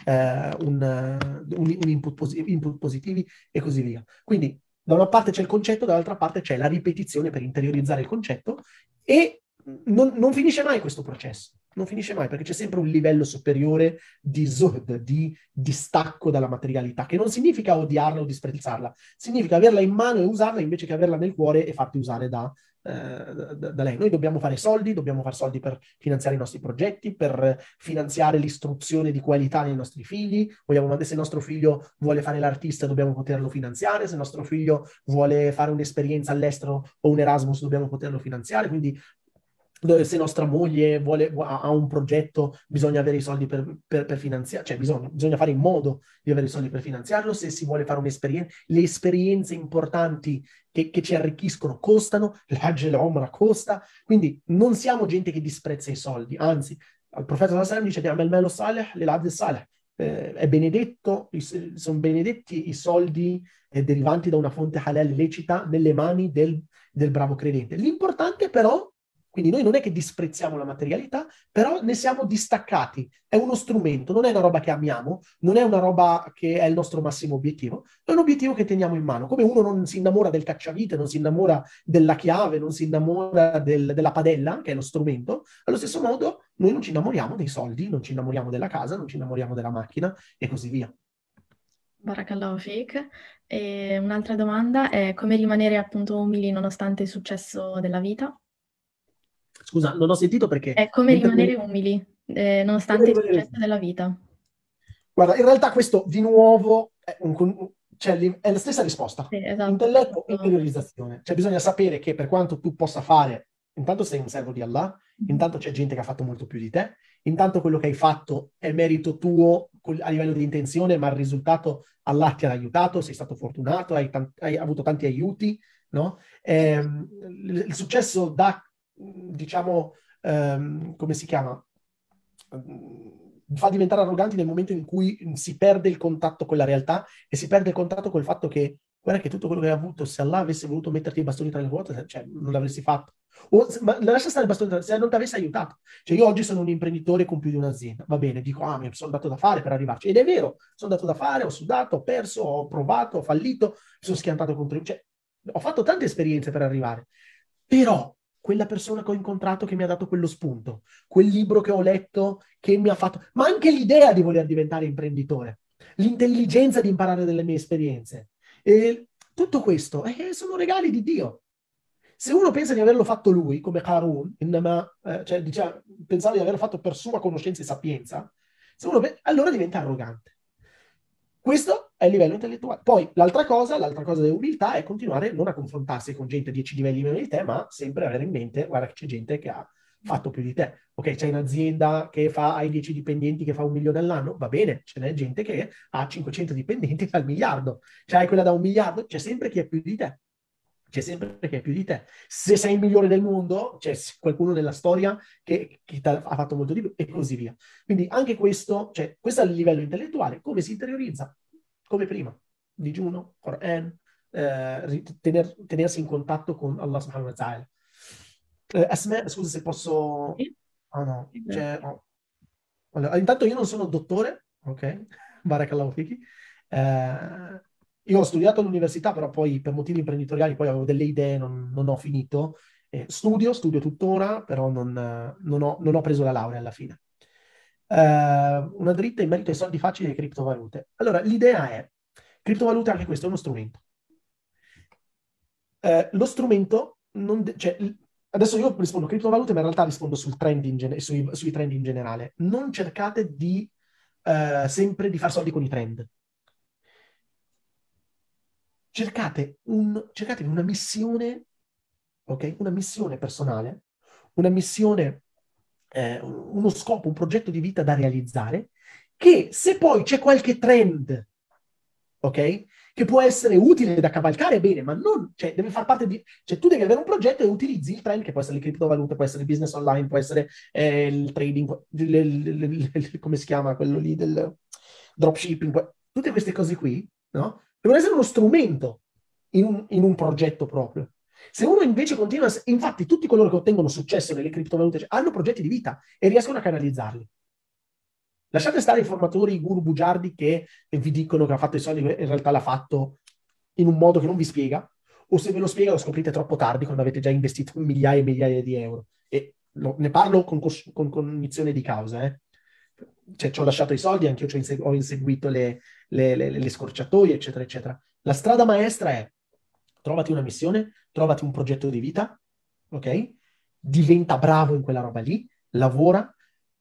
eh, un, un, un input, posi- input positivi e così via. Quindi da una parte c'è il concetto, dall'altra parte c'è la ripetizione per interiorizzare il concetto e non, non finisce mai questo processo non finisce mai perché c'è sempre un livello superiore di zuhd, di distacco dalla materialità, che non significa odiarla o disprezzarla, significa averla in mano e usarla invece che averla nel cuore e farti usare da, eh, da, da, lei. Noi dobbiamo fare soldi, dobbiamo fare soldi per finanziare i nostri progetti, per finanziare l'istruzione di qualità nei nostri figli. Vogliamo, se il nostro figlio vuole fare l'artista, dobbiamo poterlo finanziare. Se il nostro figlio vuole fare un'esperienza all'estero o un Erasmus, dobbiamo poterlo finanziare. Quindi se nostra moglie vuole, ha un progetto, bisogna avere i soldi per, per, per finanziare, cioè bisogna, bisogna, fare in modo di avere i soldi per finanziarlo, se si vuole fare un'esperienza, le esperienze importanti che, che ci arricchiscono costano, l'Hajj e l'Omra costa, quindi non siamo gente che disprezza i soldi, anzi, il profeta sallam dice Ni'mal melo saleh, l'elad saleh, eh, è benedetto, sono benedetti i soldi eh, derivanti da una fonte halal lecita nelle mani del, del bravo credente. L'importante però Quindi noi non è che disprezziamo la materialità, però ne siamo distaccati. È uno strumento, non è una roba che amiamo, non è una roba che è il nostro massimo obiettivo, è un obiettivo che teniamo in mano. Come uno non si innamora del cacciavite, non si innamora della chiave, non si innamora del, della padella, che è lo strumento, allo stesso modo noi non ci innamoriamo dei soldi, non ci innamoriamo della casa, non ci innamoriamo della macchina e così via. Barakallahu fik. E un'altra domanda è come rimanere appunto umili nonostante il successo della vita? Scusa, non ho sentito perché... È come rimanere umili eh, nonostante il successo della vita. Guarda, in realtà questo di nuovo è, un, cioè, è la stessa risposta. Sì, esatto. Intelletto, interiorizzazione. Cioè bisogna sapere che per quanto tu possa fare, intanto sei un servo di Allah, intanto c'è gente che ha fatto molto più di te, intanto quello che hai fatto è merito tuo a livello di intenzione, ma il risultato Allah ti ha aiutato, sei stato fortunato, hai, t- hai avuto tanti aiuti, no? Eh, il successo dà diciamo, ehm, come si chiama? fa diventare arroganti nel momento in cui si perde il contatto con la realtà e si perde il contatto col fatto che guarda che tutto quello che hai avuto, se Allah avesse voluto metterti i bastoni tra le ruote, cioè, non l'avresti fatto. O, ma lascia stare il bastone tra le ruote, se non ti avesse aiutato. Cioè, io oggi sono un imprenditore con più di un'azienda, va bene, dico, ah, mi sono dato da fare per arrivarci. Ed è vero, sono dato da fare, ho sudato, ho perso, ho provato, ho fallito, mi sono schiantato contro... Cioè, ho fatto tante esperienze per arrivare. Però quella persona che ho incontrato che mi ha dato quello spunto, quel libro che ho letto che mi ha fatto, ma anche l'idea di voler diventare imprenditore, l'intelligenza di imparare dalle mie esperienze. E tutto questo eh, sono regali di Dio. Se uno pensa di averlo fatto lui, come Harun, innama, eh, cioè diciamo, pensava di averlo fatto per sua conoscenza e sapienza, uno, allora diventa arrogante. Questo è il livello intellettuale. Poi l'altra cosa, l'altra cosa dell'umiltà è continuare non a confrontarsi con gente a 10 livelli meno di te, ma sempre avere in mente, guarda che c'è gente che ha fatto più di te. Ok, c'è un'azienda che fa, hai 10 dipendenti che fa un milione all'anno, va bene, ce n'è gente che ha 500 dipendenti e fa il miliardo. C'hai quella da un miliardo, c'è sempre chi è più di te. C'è sempre chi è più di te. Se sei il migliore del mondo, c'è qualcuno nella storia che, che ha fatto molto di più e così via. Quindi anche questo, cioè, questo è il livello intellettuale, come si interiorizza? Come prima, digiuno, Quran, eh, tener, tenersi in contatto con Allah subhanahu wa ta'ala. Eh, Asma, scusa se posso... Ah no, cioè, oh. allora, intanto io non sono dottore, ok? Barakallahu fiki. Eh, io ho studiato all'università, però poi per motivi imprenditoriali poi avevo delle idee, non, non ho finito. Eh, studio, studio tuttora, però non, non, ho, non, ho, preso la laurea alla fine. Eh, una dritta in merito ai soldi facili e criptovalute. Allora, l'idea è, criptovalute anche questo è uno strumento. Eh, lo strumento, de- cioè, adesso io rispondo criptovalute, ma in realtà rispondo sul trend in gen- sui, sui, trend in generale. Non cercate di eh, sempre di fare soldi con i trend cercate, un, cercate una missione, ok? Una missione personale, una missione, eh, uno scopo, un progetto di vita da realizzare, che se poi c'è qualche trend, ok? Che può essere utile da cavalcare, bene, ma non, cioè, deve far parte di, cioè, tu devi avere un progetto e utilizzi il trend, che può essere le criptovalute, può essere il business online, può essere eh, il trading, le, le, le, come si chiama quello lì del dropshipping, tutte queste cose qui, no? Devono essere uno strumento in un, in un progetto proprio. Se uno invece continua, infatti tutti coloro che ottengono successo nelle criptovalute hanno progetti di vita e riescono a canalizzarli. Lasciate stare i formatori, i guru bugiardi che vi dicono che ha fatto i soldi, in realtà l'ha fatto in un modo che non vi spiega, o se ve lo spiega lo scoprite troppo tardi quando avete già investito migliaia e migliaia di euro. E lo, ne parlo con, con cognizione di causa. Eh. Cioè, ci ho lasciato i soldi, anche io ho inseguito le, le, le, le scorciatoie, eccetera, eccetera. La strada maestra è trovati una missione, trovati un progetto di vita, ok? Diventa bravo in quella roba lì, lavora,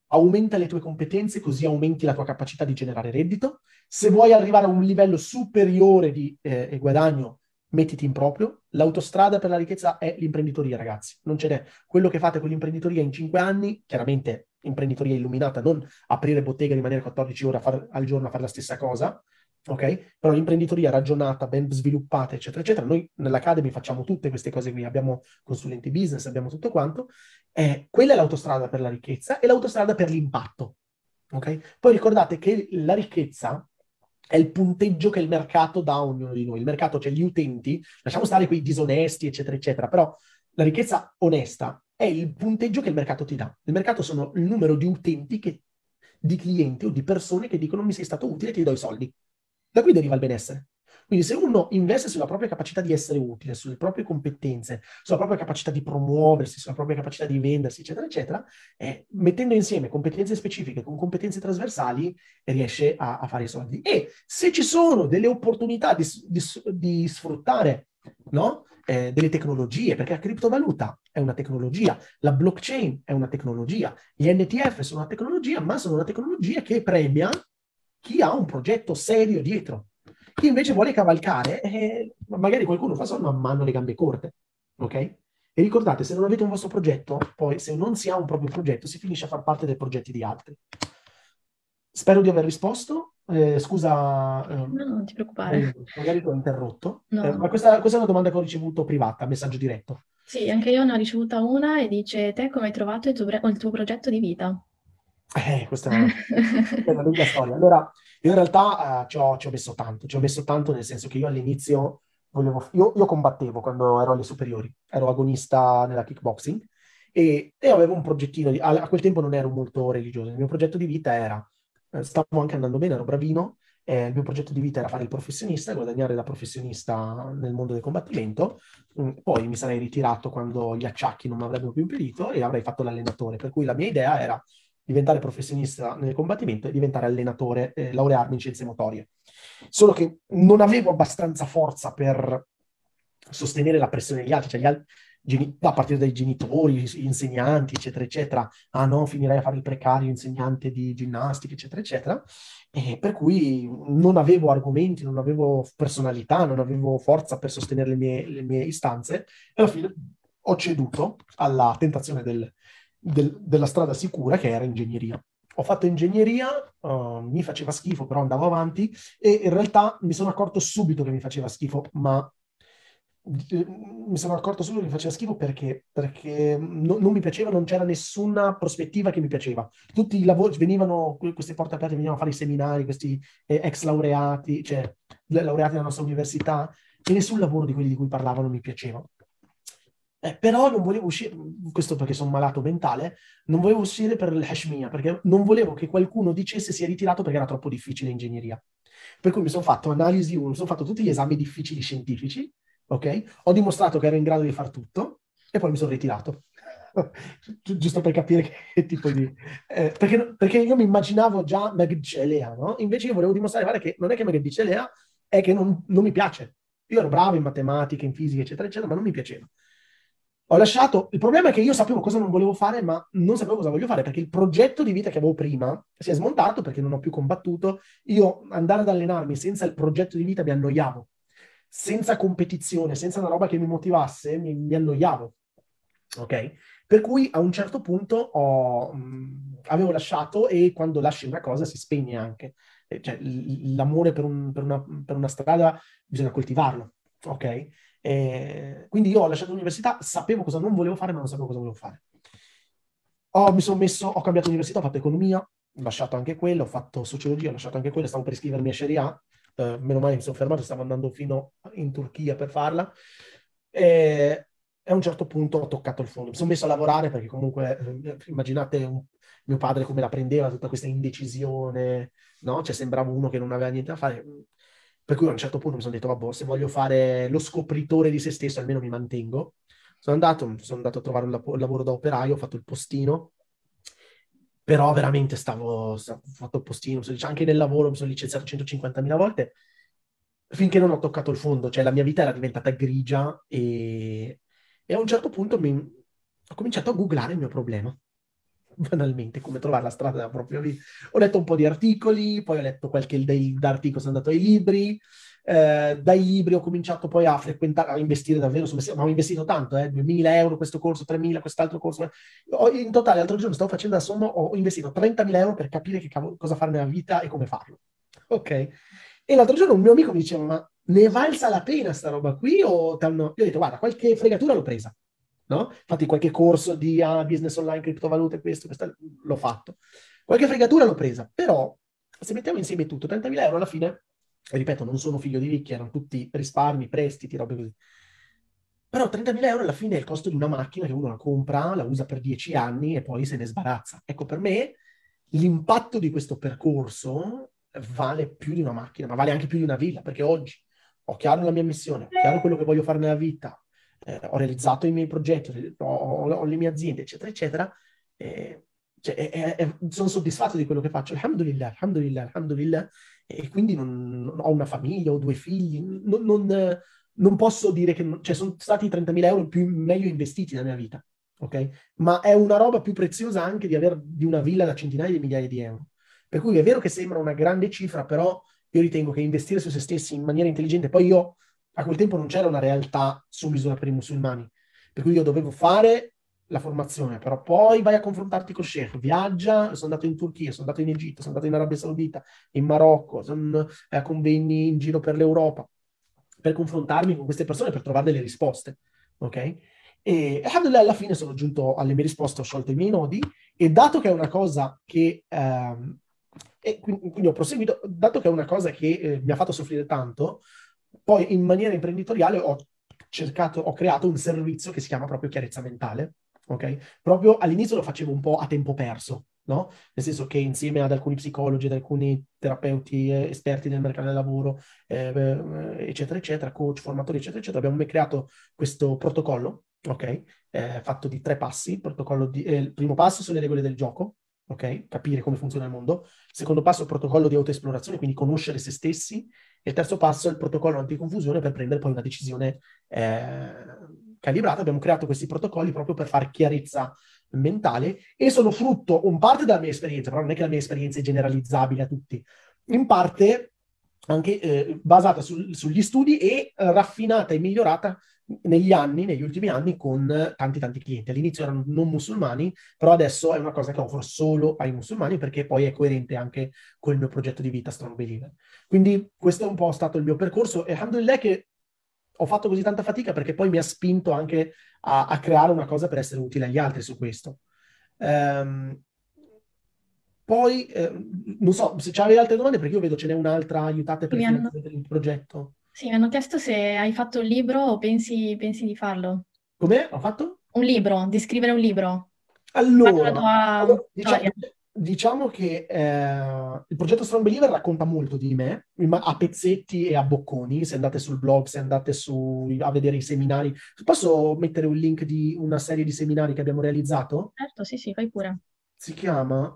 aumenta le tue competenze così aumenti la tua capacità di generare reddito. Se vuoi arrivare a un livello superiore di eh, guadagno, mettiti in proprio. L'autostrada per la ricchezza è l'imprenditoria, ragazzi. Non ce n'è. Quello che fate con l'imprenditoria in cinque anni, chiaramente imprenditoria illuminata, non aprire bottega, rimanere 14 ore far, al giorno a fare la stessa cosa, ok? Però l'imprenditoria ragionata, ben sviluppata, eccetera, eccetera. Noi nell'Academy facciamo tutte queste cose qui, abbiamo consulenti business, abbiamo tutto quanto. Eh, quella è l'autostrada per la ricchezza e l'autostrada per l'impatto, ok? Poi ricordate che la ricchezza è il punteggio che il mercato dà a ognuno di noi. Il mercato, cioè gli utenti, lasciamo stare quei disonesti, eccetera, eccetera, però la ricchezza onesta è il punteggio che il mercato ti dà. Il mercato sono il numero di utenti, che, di clienti o di persone che dicono mi sei stato utile, ti do i soldi. Da qui deriva il benessere. Quindi se uno investe sulla propria capacità di essere utile, sulle proprie competenze, sulla propria capacità di promuoversi, sulla propria capacità di vendersi, eccetera, eccetera, eh, mettendo insieme competenze specifiche con competenze trasversali, riesce a, a, fare i soldi. E se ci sono delle opportunità di, di, di sfruttare no? Eh, delle tecnologie, perché la criptovaluta è una tecnologia, la blockchain è una tecnologia, gli NTF sono una tecnologia, ma sono una tecnologia che premia chi ha un progetto serio dietro. Chi invece vuole cavalcare, eh, magari qualcuno fa solo, ma hanno le gambe corte, ok? E ricordate, se non avete un vostro progetto, poi se non si ha un proprio progetto, si finisce a far parte dei progetti di altri. Spero di aver risposto. Eh, scusa, eh, no, non ti preoccupare. Eh, magari ti ho interrotto. No. Eh, ma questa, questa, è una domanda che ho ricevuto privata, messaggio diretto. Sì, anche io ne ho ricevuta una e dice: Te come hai trovato il tuo, il tuo progetto di vita? Eh, questa è una, è una lunga storia. Allora, in realtà uh, ci, ho, ci, ho, messo tanto, ci ho messo tanto nel senso che io all'inizio volevo, io, io combattevo quando ero alle superiori, ero agonista nella kickboxing e, e avevo un progettino, di, a, a, quel tempo non ero molto religioso, il mio progetto di vita era, eh, stavo anche andando bene, ero bravino, eh, il mio progetto di vita era fare il professionista, guadagnare da professionista nel mondo del combattimento, mm, poi mi sarei ritirato quando gli acciacchi non mi avrebbero più impedito e avrei fatto l'allenatore, per cui la mia idea era diventare professionista nel combattimento e diventare allenatore, eh, laurearmi in scienze motorie. Solo che non avevo abbastanza forza per sostenere la pressione degli altri, cioè gli altri a partire dai genitori, insegnanti, eccetera, eccetera. Ah no, finirei a fare il precario insegnante di ginnastica, eccetera, eccetera. E per cui non avevo argomenti, non avevo personalità, non avevo forza per sostenere le mie, le mie istanze e alla fine ho ceduto alla tentazione del, del, della strada sicura che era ingegneria. Ho fatto ingegneria, uh, mi faceva schifo, però andavo avanti e in realtà mi sono accorto subito che mi faceva schifo, ma eh, mi sono accorto subito che faceva schifo perché, perché no, non mi piaceva, non c'era nessuna prospettiva che mi piaceva. Tutti i lavori venivano, queste porte aperte venivano a fare i seminari, questi eh, ex laureati, cioè laureati della nostra università, e nessun lavoro di quelli di cui parlavano mi piaceva. Eh, però non volevo uscire, questo perché sono malato mentale, non volevo uscire per l'hashmia, perché non volevo che qualcuno dicesse si è ritirato perché era troppo difficile ingegneria. Per cui mi sono fatto analisi 1, mi sono fatto tutti gli esami difficili scientifici, ok? Ho dimostrato che ero in grado di far tutto e poi mi sono ritirato. Giusto per capire che tipo di... Eh, perché, perché, io mi immaginavo già Megdichelea, no? Invece io volevo dimostrare guarda, che non è che Megdichelea, è che non, non mi piace. Io ero bravo in matematica, in fisica, eccetera, eccetera, ma non mi piaceva. Ho lasciato, il problema è che io sapevo cosa non volevo fare, ma non sapevo cosa voglio fare, perché il progetto di vita che avevo prima si è smontato perché non ho più combattuto. Io andare ad allenarmi senza il progetto di vita mi annoiavo. Senza competizione, senza una roba che mi motivasse, mi, mi annoiavo. Ok? Per cui a un certo punto ho, mh, avevo lasciato e quando lasci una cosa si spegne anche. Cioè, l'amore per, un, per, una, per una strada bisogna coltivarlo. Ok? Eh, quindi io ho lasciato l'università, sapevo cosa non volevo fare, ma non sapevo cosa volevo fare. Ho, mi sono messo, ho cambiato università, ho fatto economia, ho lasciato anche quello, ho fatto sociologia, ho lasciato anche quello, stavo per iscrivermi a Sharia, eh, meno male mi sono fermato, stavo andando fino in Turchia per farla. E, a un certo punto ho toccato il fondo. Mi sono messo a lavorare perché comunque, eh, immaginate un, mio padre come la prendeva, tutta questa indecisione, no? Cioè sembrava uno che non aveva niente da fare. Per cui a un certo punto mi sono detto, vabbè, se voglio fare lo scopritore di se stesso, almeno mi mantengo. Sono andato, sono andato a trovare un, lav- un lavoro da operaio, ho fatto il postino, però veramente stavo, stavo fatto postino, anche nel lavoro mi sono licenziato 150.000 volte, finché non ho toccato il fondo, cioè la mia vita era diventata grigia e, e a un certo punto mi, ho cominciato a googlare il mio problema banalmente, come trovare la strada della propria vita. Ho letto un po' di articoli, poi ho letto qualche dei, articoli, sono andato ai libri, eh, dai libri ho cominciato poi a frequentare, a investire davvero, su, ma ho investito tanto, eh, 2.000 euro questo corso, 3.000 quest'altro corso. Ho, in totale, l'altro giorno stavo facendo la somma, ho investito 30.000 euro per capire che cavolo, cosa fare nella vita e come farlo. Ok? E l'altro giorno un mio amico mi diceva, ma ne valsa la pena sta roba qui o t'hanno... Io ho detto, guarda, qualche fregatura l'ho presa no? Infatti qualche corso di ah, business online, criptovalute, questo, questo, l'ho fatto. Qualche fregatura l'ho presa, però se mettiamo insieme tutto, 30.000 euro alla fine, ripeto, non sono figlio di ricchi, erano tutti risparmi, prestiti, robe così. Però 30.000 euro alla fine è il costo di una macchina che uno la compra, la usa per 10 anni e poi se ne sbarazza. Ecco, per me l'impatto di questo percorso vale più di una macchina, ma vale anche più di una villa, perché oggi ho chiaro la mia missione, ho chiaro quello che voglio fare nella vita, eh, ho realizzato i miei progetti, ho, ho, le mie aziende, eccetera, eccetera. Eh, cioè, è, sono soddisfatto di quello che faccio, alhamdulillah, alhamdulillah, alhamdulillah, e quindi non, ho una famiglia, ho due figli, non, non, non posso dire che cioè, sono stati 30.000 euro più meglio investiti nella mia vita, ok? Ma è una roba più preziosa anche di avere di una villa da centinaia di migliaia di euro. Per cui è vero che sembra una grande cifra, però io ritengo che investire su se stessi in maniera intelligente, poi io a quel tempo non c'era una realtà su misura per i musulmani, per cui io dovevo fare la formazione, però poi vai a confrontarti con Sheikh, viaggia, sono andato in Turchia, sono andato in Egitto, sono andato in Arabia Saudita, in Marocco, sono a convegni in giro per l'Europa, per confrontarmi con queste persone, per trovare delle risposte, ok? E alla fine sono giunto alle mie risposte, ho sciolto i miei nodi e dato che è una cosa che... Ehm, quindi, quindi, ho proseguito, dato che è una cosa che eh, mi ha fatto soffrire tanto, poi in maniera imprenditoriale ho cercato, ho creato un servizio che si chiama proprio chiarezza mentale, ok? Proprio all'inizio lo facevo un po' a tempo perso, no? Nel senso che insieme ad alcuni psicologi, ad alcuni terapeuti eh, esperti del mercato del lavoro, eh, eh, eccetera, eccetera, coach, formatori, eccetera, eccetera, abbiamo creato questo protocollo, ok? Eh, fatto di tre passi. Di, eh, il primo passo sono le regole del gioco, ok? Capire come funziona il mondo. Il secondo passo è il protocollo di autoesplorazione, quindi conoscere se stessi. E il terzo passo è il protocollo anticonfusione per prendere poi una decisione eh, calibrata. Abbiamo creato questi protocolli proprio per fare chiarezza mentale e sono frutto un parte della mia esperienza, però non è che la mia esperienza è generalizzabile a tutti. In parte anche eh, basata sul, sugli studi e raffinata e migliorata negli anni, negli ultimi anni, con tanti tanti clienti. All'inizio erano non musulmani, però adesso è una cosa che offro solo ai musulmani perché poi è coerente anche con il mio progetto di vita Strong Believer. Quindi questo è un po' stato il mio percorso e alhamdulillah che ho fatto così tanta fatica perché poi mi ha spinto anche a, a creare una cosa per essere utile agli altri su questo. Um, poi, eh, non so, se c'avevi altre domande, perché io vedo ce n'è un'altra, aiutate per hanno... il progetto. Sì, mi hanno chiesto se hai fatto un libro o pensi, pensi di farlo. Come? Ho fatto? Un libro, di scrivere un libro. Allora, tua... allora diciamo, diciamo, che eh, il progetto Strong Believer racconta molto di me, a pezzetti e a bocconi, se andate sul blog, se andate su, a vedere i seminari. Posso mettere un link di una serie di seminari che abbiamo realizzato? Certo, sì, sì, fai pure. Si chiama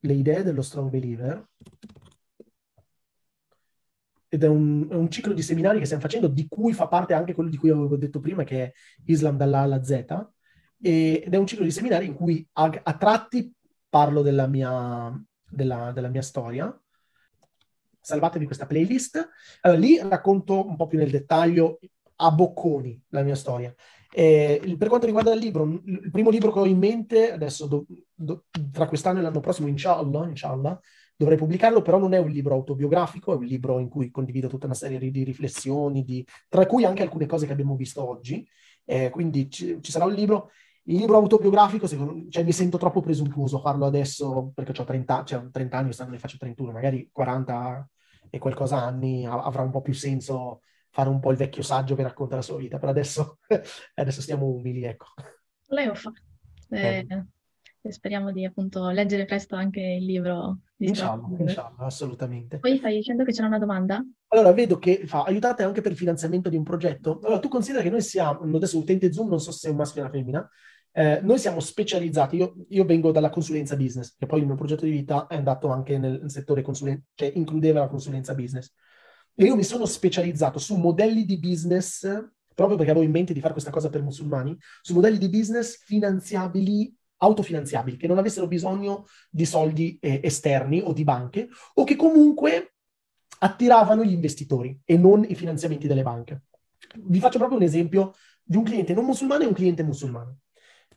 Le idee dello Strong Believer ed è un, è un, ciclo di seminari che stiamo facendo, di cui fa parte anche quello di cui avevo detto prima, che è Islam dalla A alla Z, e, ed è un ciclo di seminari in cui a, a tratti parlo della mia, della, della mia storia. Salvatevi questa playlist. Allora, lì racconto un po' più nel dettaglio a bocconi la mia storia. Eh, per quanto riguarda il libro, il primo libro che ho in mente, adesso do, do, tra quest'anno e l'anno prossimo, inshallah, inshallah dovrei pubblicarlo, però non è un libro autobiografico, è un libro in cui condivido tutta una serie di riflessioni, di, tra cui anche alcune cose che abbiamo visto oggi. Eh, quindi ci, ci, sarà un libro. Il libro autobiografico, secondo, cioè, mi sento troppo presuntuoso farlo adesso perché ho 30, cioè, 30 anni, quest'anno ne faccio 31, magari 40 e qualcosa anni avrà un po' più senso fare un po' il vecchio saggio che racconta la sua vita, però adesso, adesso stiamo umili, ecco. Lei lo fa. Eh, speriamo di appunto leggere presto anche il libro di Inshallah, inshallah, assolutamente. Poi stai dicendo che c'era una domanda? Allora, vedo che fa, aiutate anche per il finanziamento di un progetto. Allora, tu considera che noi siamo, adesso utente Zoom, non so se è un maschio o una femmina, eh, noi siamo specializzati, io, io, vengo dalla consulenza business, che poi il mio progetto di vita è andato anche nel settore consulenza, cioè includeva la consulenza business. E io mi sono specializzato su modelli di business, proprio perché avevo in mente di fare questa cosa per musulmani, su modelli di business finanziabili autofinanziabili, che non avessero bisogno di soldi eh, esterni o di banche, o che comunque attiravano gli investitori e non i finanziamenti delle banche. Vi faccio proprio un esempio di un cliente non musulmano e un cliente musulmano.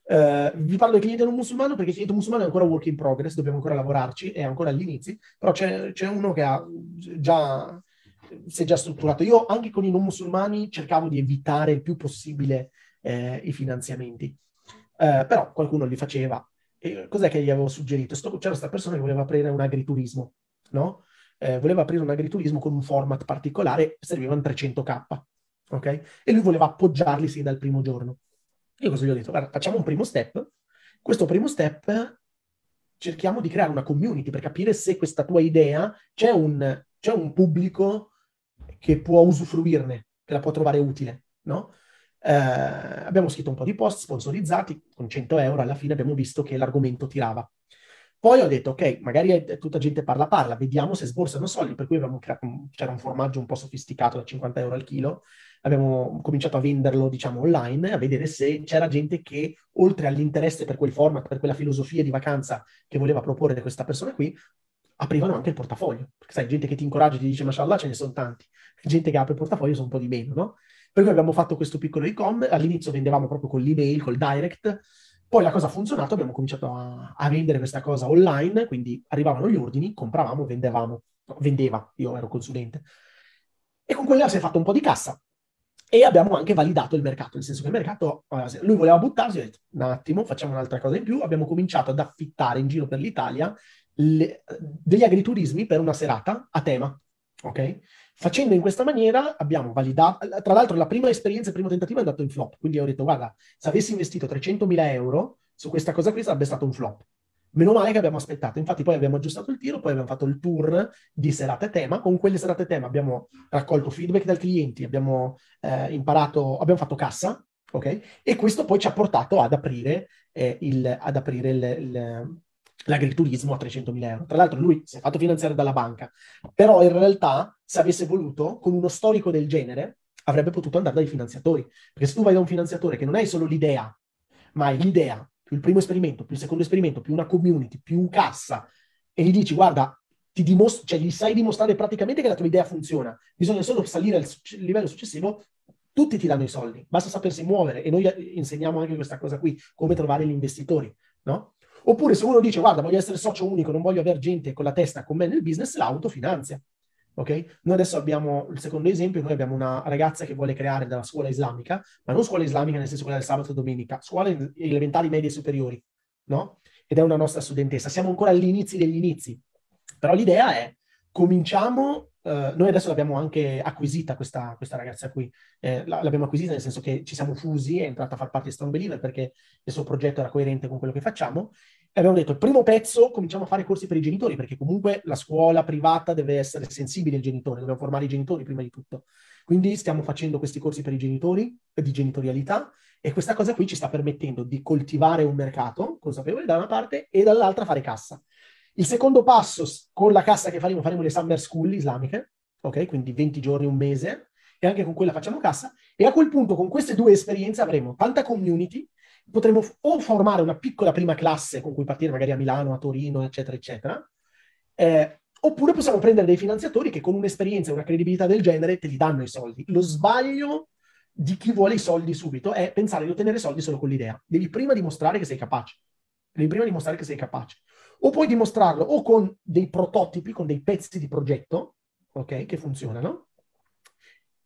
Uh, vi parlo del cliente non musulmano perché il cliente musulmano è ancora work in progress, dobbiamo ancora lavorarci, è ancora agli inizi, però c'è, c'è uno che ha già, si è già strutturato. Io anche con i non musulmani cercavo di evitare il più possibile eh, i finanziamenti eh, però qualcuno li faceva. E cos'è che gli avevo suggerito? Sto, c'era questa persona che voleva aprire un agriturismo, no? Eh, voleva aprire un agriturismo con un format particolare, servivano 300k. ok? E lui voleva appoggiarli sin dal primo giorno. Io cosa gli ho detto? Guarda, facciamo un primo step. Questo primo step cerchiamo di creare una community per capire se questa tua idea c'è un, c'è un pubblico che può usufruirne, che la può trovare utile, no? Eh, abbiamo scritto un po' di post sponsorizzati con 100 euro, alla fine abbiamo visto che l'argomento tirava. Poi ho detto, ok, magari è, tutta gente parla parla, vediamo se sborsano soldi, per cui creato c'era un formaggio un po' sofisticato da 50 euro al chilo, abbiamo cominciato a venderlo, diciamo, online, a vedere se c'era gente che, oltre all'interesse per quel format, per quella filosofia di vacanza che voleva proporre questa persona qui, aprivano anche il portafoglio. Perché sai, gente che ti incoraggia e ti dice, mashallah, ce ne sono tanti. Gente che apre il portafoglio sono un po' di meno, no? Per cui abbiamo fatto questo piccolo e-com, all'inizio vendevamo proprio con l'email, col direct, poi la cosa ha funzionato, abbiamo cominciato a, a vendere questa cosa online, quindi arrivavano gli ordini, compravamo, vendevamo, vendeva, io ero consulente. E con quella si è fatto un po' di cassa, e abbiamo anche validato il mercato, nel senso che il mercato, lui voleva buttarsi, ho detto un attimo, facciamo un'altra cosa in più, abbiamo cominciato ad affittare in giro per l'Italia le, degli agriturismi per una serata a tema, ok? Facendo in questa maniera abbiamo validato, tra l'altro la prima esperienza, il primo tentativo è andato in flop, quindi ho detto guarda, se avessi investito 300.000 euro su questa cosa qui sarebbe stato un flop. Meno male che abbiamo aspettato, infatti poi abbiamo aggiustato il tiro, poi abbiamo fatto il tour di serate tema, con quelle serate tema abbiamo raccolto feedback dai clienti, abbiamo eh, imparato, abbiamo fatto cassa, ok? E questo poi ci ha portato ad aprire, eh, il, ad aprire il, il, l'agriturismo a 300.000 euro. Tra l'altro lui si è fatto finanziare dalla banca, però in realtà se avesse voluto, con uno storico del genere, avrebbe potuto andare dai finanziatori. Perché se tu vai da un finanziatore che non hai solo l'idea, ma hai l'idea, più il primo esperimento, più il secondo esperimento, più una community, più cassa, e gli dici, guarda, ti dimostri, cioè gli sai dimostrare praticamente che la tua idea funziona, bisogna solo salire al livello successivo, tutti ti danno i soldi, basta sapersi muovere e noi insegniamo anche questa cosa qui, come trovare gli investitori, no? Oppure se uno dice, guarda, voglio essere socio unico, non voglio avere gente con la testa con me nel business, l'autofinanzia. Ok? Noi adesso abbiamo il secondo esempio, noi abbiamo una ragazza che vuole creare della scuola islamica, ma non scuola islamica nel senso quella del sabato e domenica, scuole elementari, medie e superiori, no? Ed è una nostra studentessa. Siamo ancora agli inizi degli inizi. Però l'idea è, cominciamo Uh, noi adesso l'abbiamo anche acquisita questa, questa ragazza qui, eh, l'abbiamo acquisita nel senso che ci siamo fusi, è entrata a far parte di Strong Believer perché il suo progetto era coerente con quello che facciamo abbiamo detto il primo pezzo cominciamo a fare corsi per i genitori perché comunque la scuola privata deve essere sensibile al genitore, dobbiamo formare i genitori prima di tutto. Quindi stiamo facendo questi corsi per i genitori, di genitorialità e questa cosa qui ci sta permettendo di coltivare un mercato consapevole da una parte e dall'altra fare cassa. Il secondo passo, con la cassa che faremo, faremo le summer school islamiche, ok? Quindi 20 giorni, un mese, e anche con quella facciamo cassa. E a quel punto, con queste due esperienze, avremo tanta community, potremo o formare una piccola prima classe con cui partire magari a Milano, a Torino, eccetera, eccetera, eh, oppure possiamo prendere dei finanziatori che con un'esperienza e una credibilità del genere te li danno i soldi. Lo sbaglio di chi vuole i soldi subito è pensare di ottenere soldi solo con l'idea. Devi prima dimostrare che sei capace. Devi prima dimostrare che sei capace o puoi dimostrarlo o con dei prototipi, con dei pezzi di progetto, ok, che funzionano,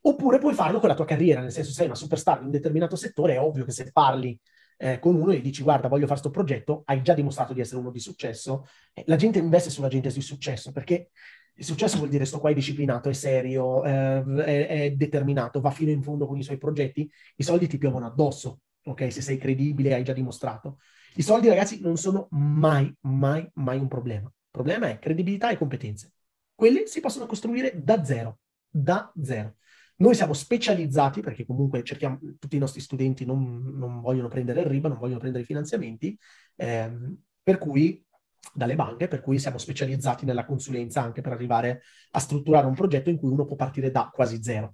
oppure puoi farlo con la tua carriera, nel senso sei una superstar in un determinato settore, è ovvio che se parli eh, con uno e dici guarda voglio fare questo progetto, hai già dimostrato di essere uno di successo, eh, la gente investe sulla gente di successo perché il successo vuol dire sto qua è disciplinato, è serio, eh, è, è, determinato, va fino in fondo con i suoi progetti, i soldi ti piovono addosso, ok? Se sei credibile hai già dimostrato. I soldi, ragazzi, non sono mai, mai, mai un problema. Il problema è credibilità e competenze. Quelle si possono costruire da zero, da zero. Noi siamo specializzati perché comunque cerchiamo, tutti i nostri studenti non, non vogliono prendere il RIBA, non vogliono prendere i finanziamenti, ehm, per cui dalle banche, per cui siamo specializzati nella consulenza anche per arrivare a strutturare un progetto in cui uno può partire da quasi zero.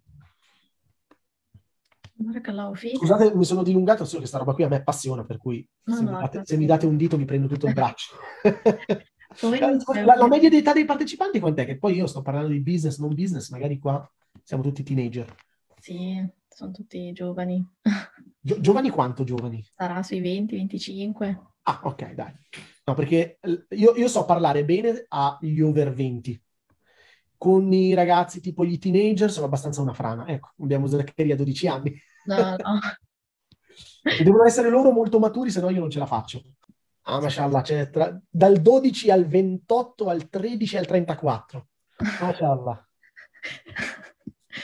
Scusate, mi sono dilungato, solo che questa roba qui a me appassiona, per cui no, se, no, mi date, se, mi date, un dito mi prendo tutto il braccio. la, la, media di età dei partecipanti quant'è? Che poi io sto parlando di business, non business, magari qua siamo tutti teenager. Sì, sono tutti giovani. Gio- giovani quanto giovani? Sarà sui 20-25. Ah, ok, dai. No, perché io, io so parlare bene agli over 20 con i ragazzi tipo gli teenager sono abbastanza una frana. Ecco, abbiamo Zaccaria a 12 anni. No, no. Devono essere loro molto maturi, se no io non ce la faccio. Ah, mashallah, cioè, tra, dal 12 al 28 al 13 al 34. Mashallah.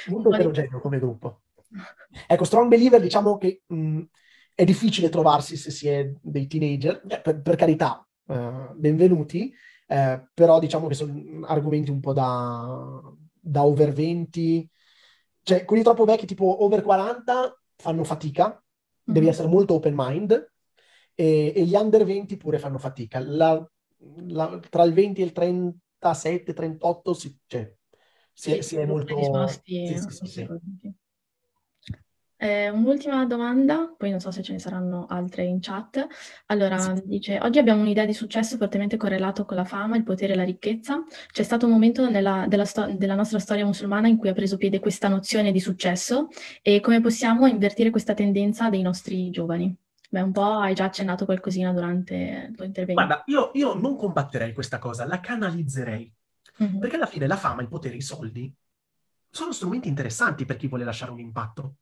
Molto eterogeneo come gruppo. Ecco, strong believer diciamo che mh, è difficile trovarsi se si è dei teenager, per, per, carità, eh, benvenuti, eh, però diciamo che sono argomenti un po' da, da over 20, cioè quelli troppo vecchi tipo over 40 fanno fatica, devi mm-hmm. essere molto open mind, e, e, gli under 20 pure fanno fatica. La, la, tra il 20 e il 37, 38 si, cioè, si, sì, si è molto... Sì, sì, sì, eh, un'ultima domanda, poi non so se ce ne saranno altre in chat. Allora, sì. dice, oggi abbiamo un'idea di successo fortemente correlato con la fama, il potere e la ricchezza. C'è stato un momento nella, della, sto- della, nostra storia musulmana in cui ha preso piede questa nozione di successo e come possiamo invertire questa tendenza dei nostri giovani? Beh, un po' hai già accennato qualcosina durante il tuo intervento. Guarda, io, io non combatterei questa cosa, la canalizzerei. Mm-hmm. Perché alla fine la fama, il potere, i soldi sono strumenti interessanti per chi vuole lasciare un impatto.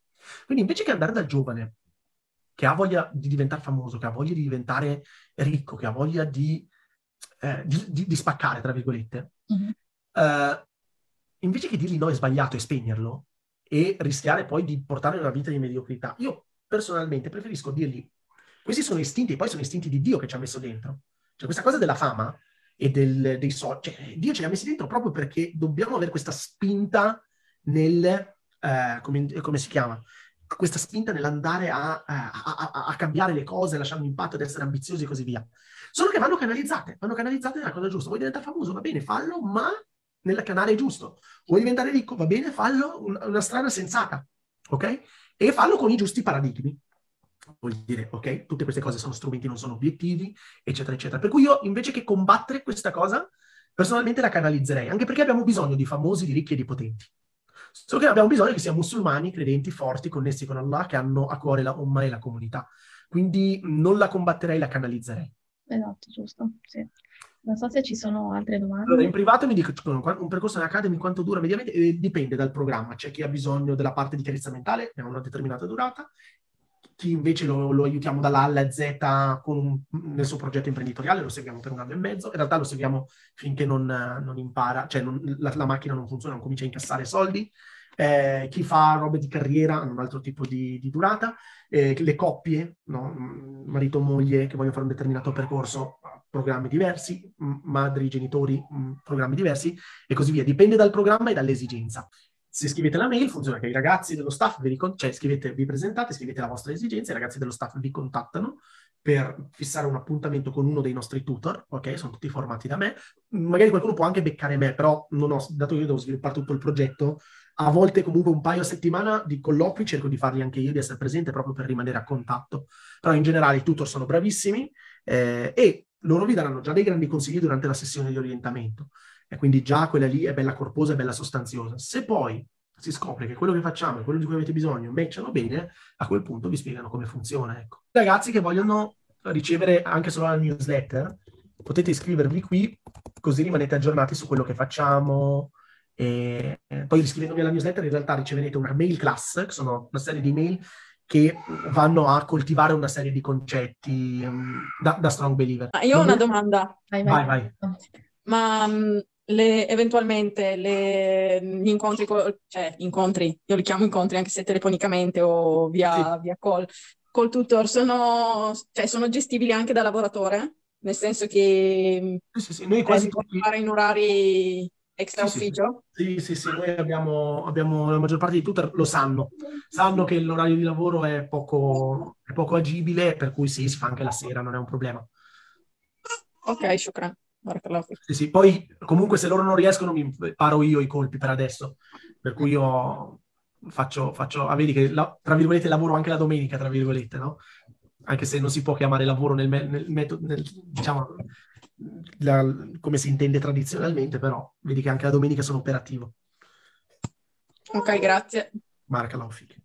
Quindi invece che andare dal giovane che ha voglia di diventare famoso, che ha voglia di diventare ricco, che ha voglia di, eh, di, di, di spaccare, tra virgolette, mm-hmm. eh, invece che dirgli no è sbagliato e spegnerlo e rischiare poi di portare una vita di mediocrità, io personalmente preferisco dirgli questi sono istinti, e poi sono istinti di Dio che ci ha messo dentro. Cioè questa cosa della fama e del, dei soldi, cioè, Dio ce li ha messi dentro proprio perché dobbiamo avere questa spinta nel eh, come, come, si chiama? Questa spinta nell'andare a, eh, a, a, a, cambiare le cose, lasciare un impatto, ad essere ambiziosi e così via. Solo che vanno canalizzate, vanno canalizzate nella cosa giusta. Vuoi diventare famoso? Va bene, fallo, ma nel canale giusto. Vuoi diventare ricco? Va bene, fallo una, una strada sensata, ok? E fallo con i giusti paradigmi. Vuol dire, ok, tutte queste cose sono strumenti, non sono obiettivi, eccetera, eccetera. Per cui io, invece che combattere questa cosa, personalmente la canalizzerei, anche perché abbiamo bisogno di famosi, di ricchi e di potenti. Solo che abbiamo bisogno che siano musulmani, credenti, forti, connessi con Allah, che hanno a cuore la Ummah e la comunità. Quindi non la combatterei, la canalizzerei. Esatto, giusto, sì. Non so se ci sono altre domande. Allora, in privato mi dicono un percorso in Academy quanto dura mediamente? Eh, dipende dal programma. C'è chi ha bisogno della parte di chiarezza mentale, che ha una determinata durata, chi invece lo, lo aiutiamo dalla A alla Z un, nel suo progetto imprenditoriale, lo seguiamo per un anno e mezzo, in realtà lo seguiamo finché non, non impara, cioè non, la, la, macchina non funziona, non comincia a incassare soldi. Eh, chi fa robe di carriera hanno un altro tipo di, di durata, eh, le coppie, no? marito o moglie che vogliono fare un determinato percorso, programmi diversi, madri, genitori, programmi diversi e così via. Dipende dal programma e dall'esigenza se scrivete la mail funziona che i ragazzi dello staff vi, ricon- cioè scrivete, vi presentate, scrivete la vostra esigenza, i ragazzi dello staff vi contattano per fissare un appuntamento con uno dei nostri tutor, ok? Sono tutti formati da me. Magari qualcuno può anche beccare me, però non ho, dato che io devo sviluppare tutto il progetto, a volte comunque un paio a settimana di colloqui cerco di farli anche io, di essere presente proprio per rimanere a contatto. Però in generale i tutor sono bravissimi eh, e loro vi daranno già dei grandi consigli durante la sessione di orientamento e quindi già quella lì è bella corposa e bella sostanziosa. Se poi si scopre che quello che facciamo e quello di cui avete bisogno matchano bene, a quel punto vi spiegano come funziona. Ecco. Ragazzi che vogliono ricevere anche solo la newsletter, potete iscrivervi qui, così rimanete aggiornati su quello che facciamo. E poi iscrivendovi alla newsletter in realtà riceverete una mail class, che sono una serie di mail che vanno a coltivare una serie di concetti um, da, da, strong believer. Io ho una domanda. Vai, vai. vai. Ma mm, le, eventualmente le, gli incontri, cioè incontri, io li chiamo incontri anche se telefonicamente o via, sì. via call, col tutor, sono, cioè, sono gestibili anche da lavoratore? Nel senso che sì, sì, noi quasi tutti... fare in orari extra sì, ufficio? Sì, sì, sì, noi abbiamo, abbiamo, la maggior parte dei tutor lo sanno, sanno che l'orario di lavoro è poco, è poco agibile, per cui sì, si fa anche la sera, non è un problema. Ok, shukran. Sì, sì, poi comunque se loro non riescono mi paro io i colpi per adesso, per cui io faccio, faccio ah, vedi che la, tra virgolette lavoro anche la domenica, tra virgolette, no? Anche se non si può chiamare lavoro nel, nel metodo, nel, diciamo, la, come si intende tradizionalmente, però vedi che anche la domenica sono operativo. Ok, grazie. Marca Laufik.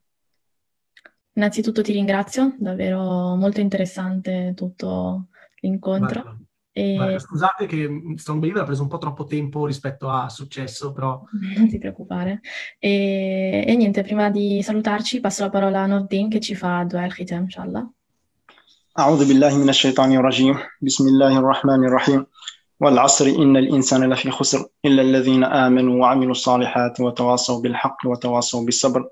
Innanzitutto ti ringrazio, davvero molto interessante tutto l'incontro. Marca. E... scusate che Strong Believer ha preso un po' troppo tempo rispetto a successo, però... Non ti preoccupare. E, e niente, prima di salutarci passo la parola a Nordin che ci fa dua al-khitam, inshallah. أعوذ بالله من الشيطان الرجيم بسم الله الرحمن الرحيم والعصر إن الإنسان لفي خسر إلا الذين آمنوا وعملوا الصالحات وتواصوا بالحق وتواصوا بالصبر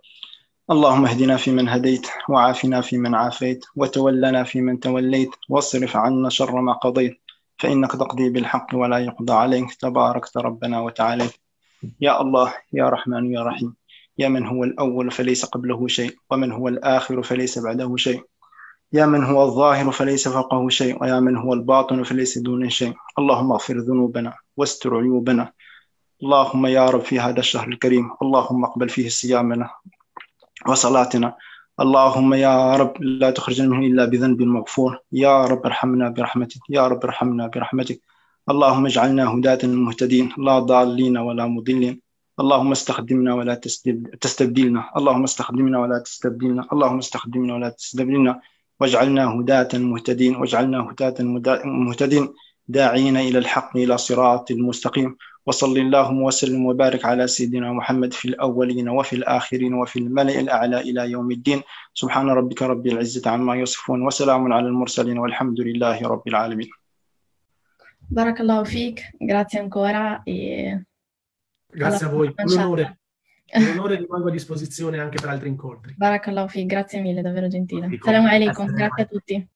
اللهم اهدنا فيمن هديت وعافنا فيمن عافيت وتولنا فيمن توليت واصرف عنا شر ما قضيت فإنك تقضي بالحق ولا يقضى عليك. تباركت ربنا وتعالى. يا الله يا رحمن يا رحيم. يا من هو الأول فليس قبله شيء ومن هو الآخر فليس بعده شيء. يا من هو الظاهر فليس فوقه شيء ويا من هو الباطن فليس دونه شيء. اللهم اغفر ذنوبنا واستر عيوبنا. اللهم يا رب في هذا الشهر الكريم اللهم اقبل فيه صيامنا وصلاتنا. اللهم يا رب لا تخرجنا منه إلا بذنب مغفور. يا رب ارحمنا برحمتك. يا رب ارحمنا برحمتك. اللهم اجعلنا هداة مهتدين. لا ضالين ولا مضلين. اللهم استخدمنا ولا تستبدلنا. اللهم استخدمنا ولا تستبدلنا. اللهم استخدمنا ولا تستبدلنا. واجعلنا هداة مهتدين. واجعلنا هداة مهتدين. داعين إلى الحق إلى صراط المستقيم. وصلي اللهم وسلم وبارك على سيدنا محمد في الأولين وفي الآخرين وفي الملأ الأعلى إلى يوم الدين. سبحان ربك رب العزة عما يصفون وسلام على المرسلين والحمد لله رب العالمين. بارك الله فيك. Grazie ancora e grazie a voi. un onore un onore rimango a disposizione anche per altri incontri. بارك الله فيك grazie mille davvero gentile. السلام عليكم grazie a tutti.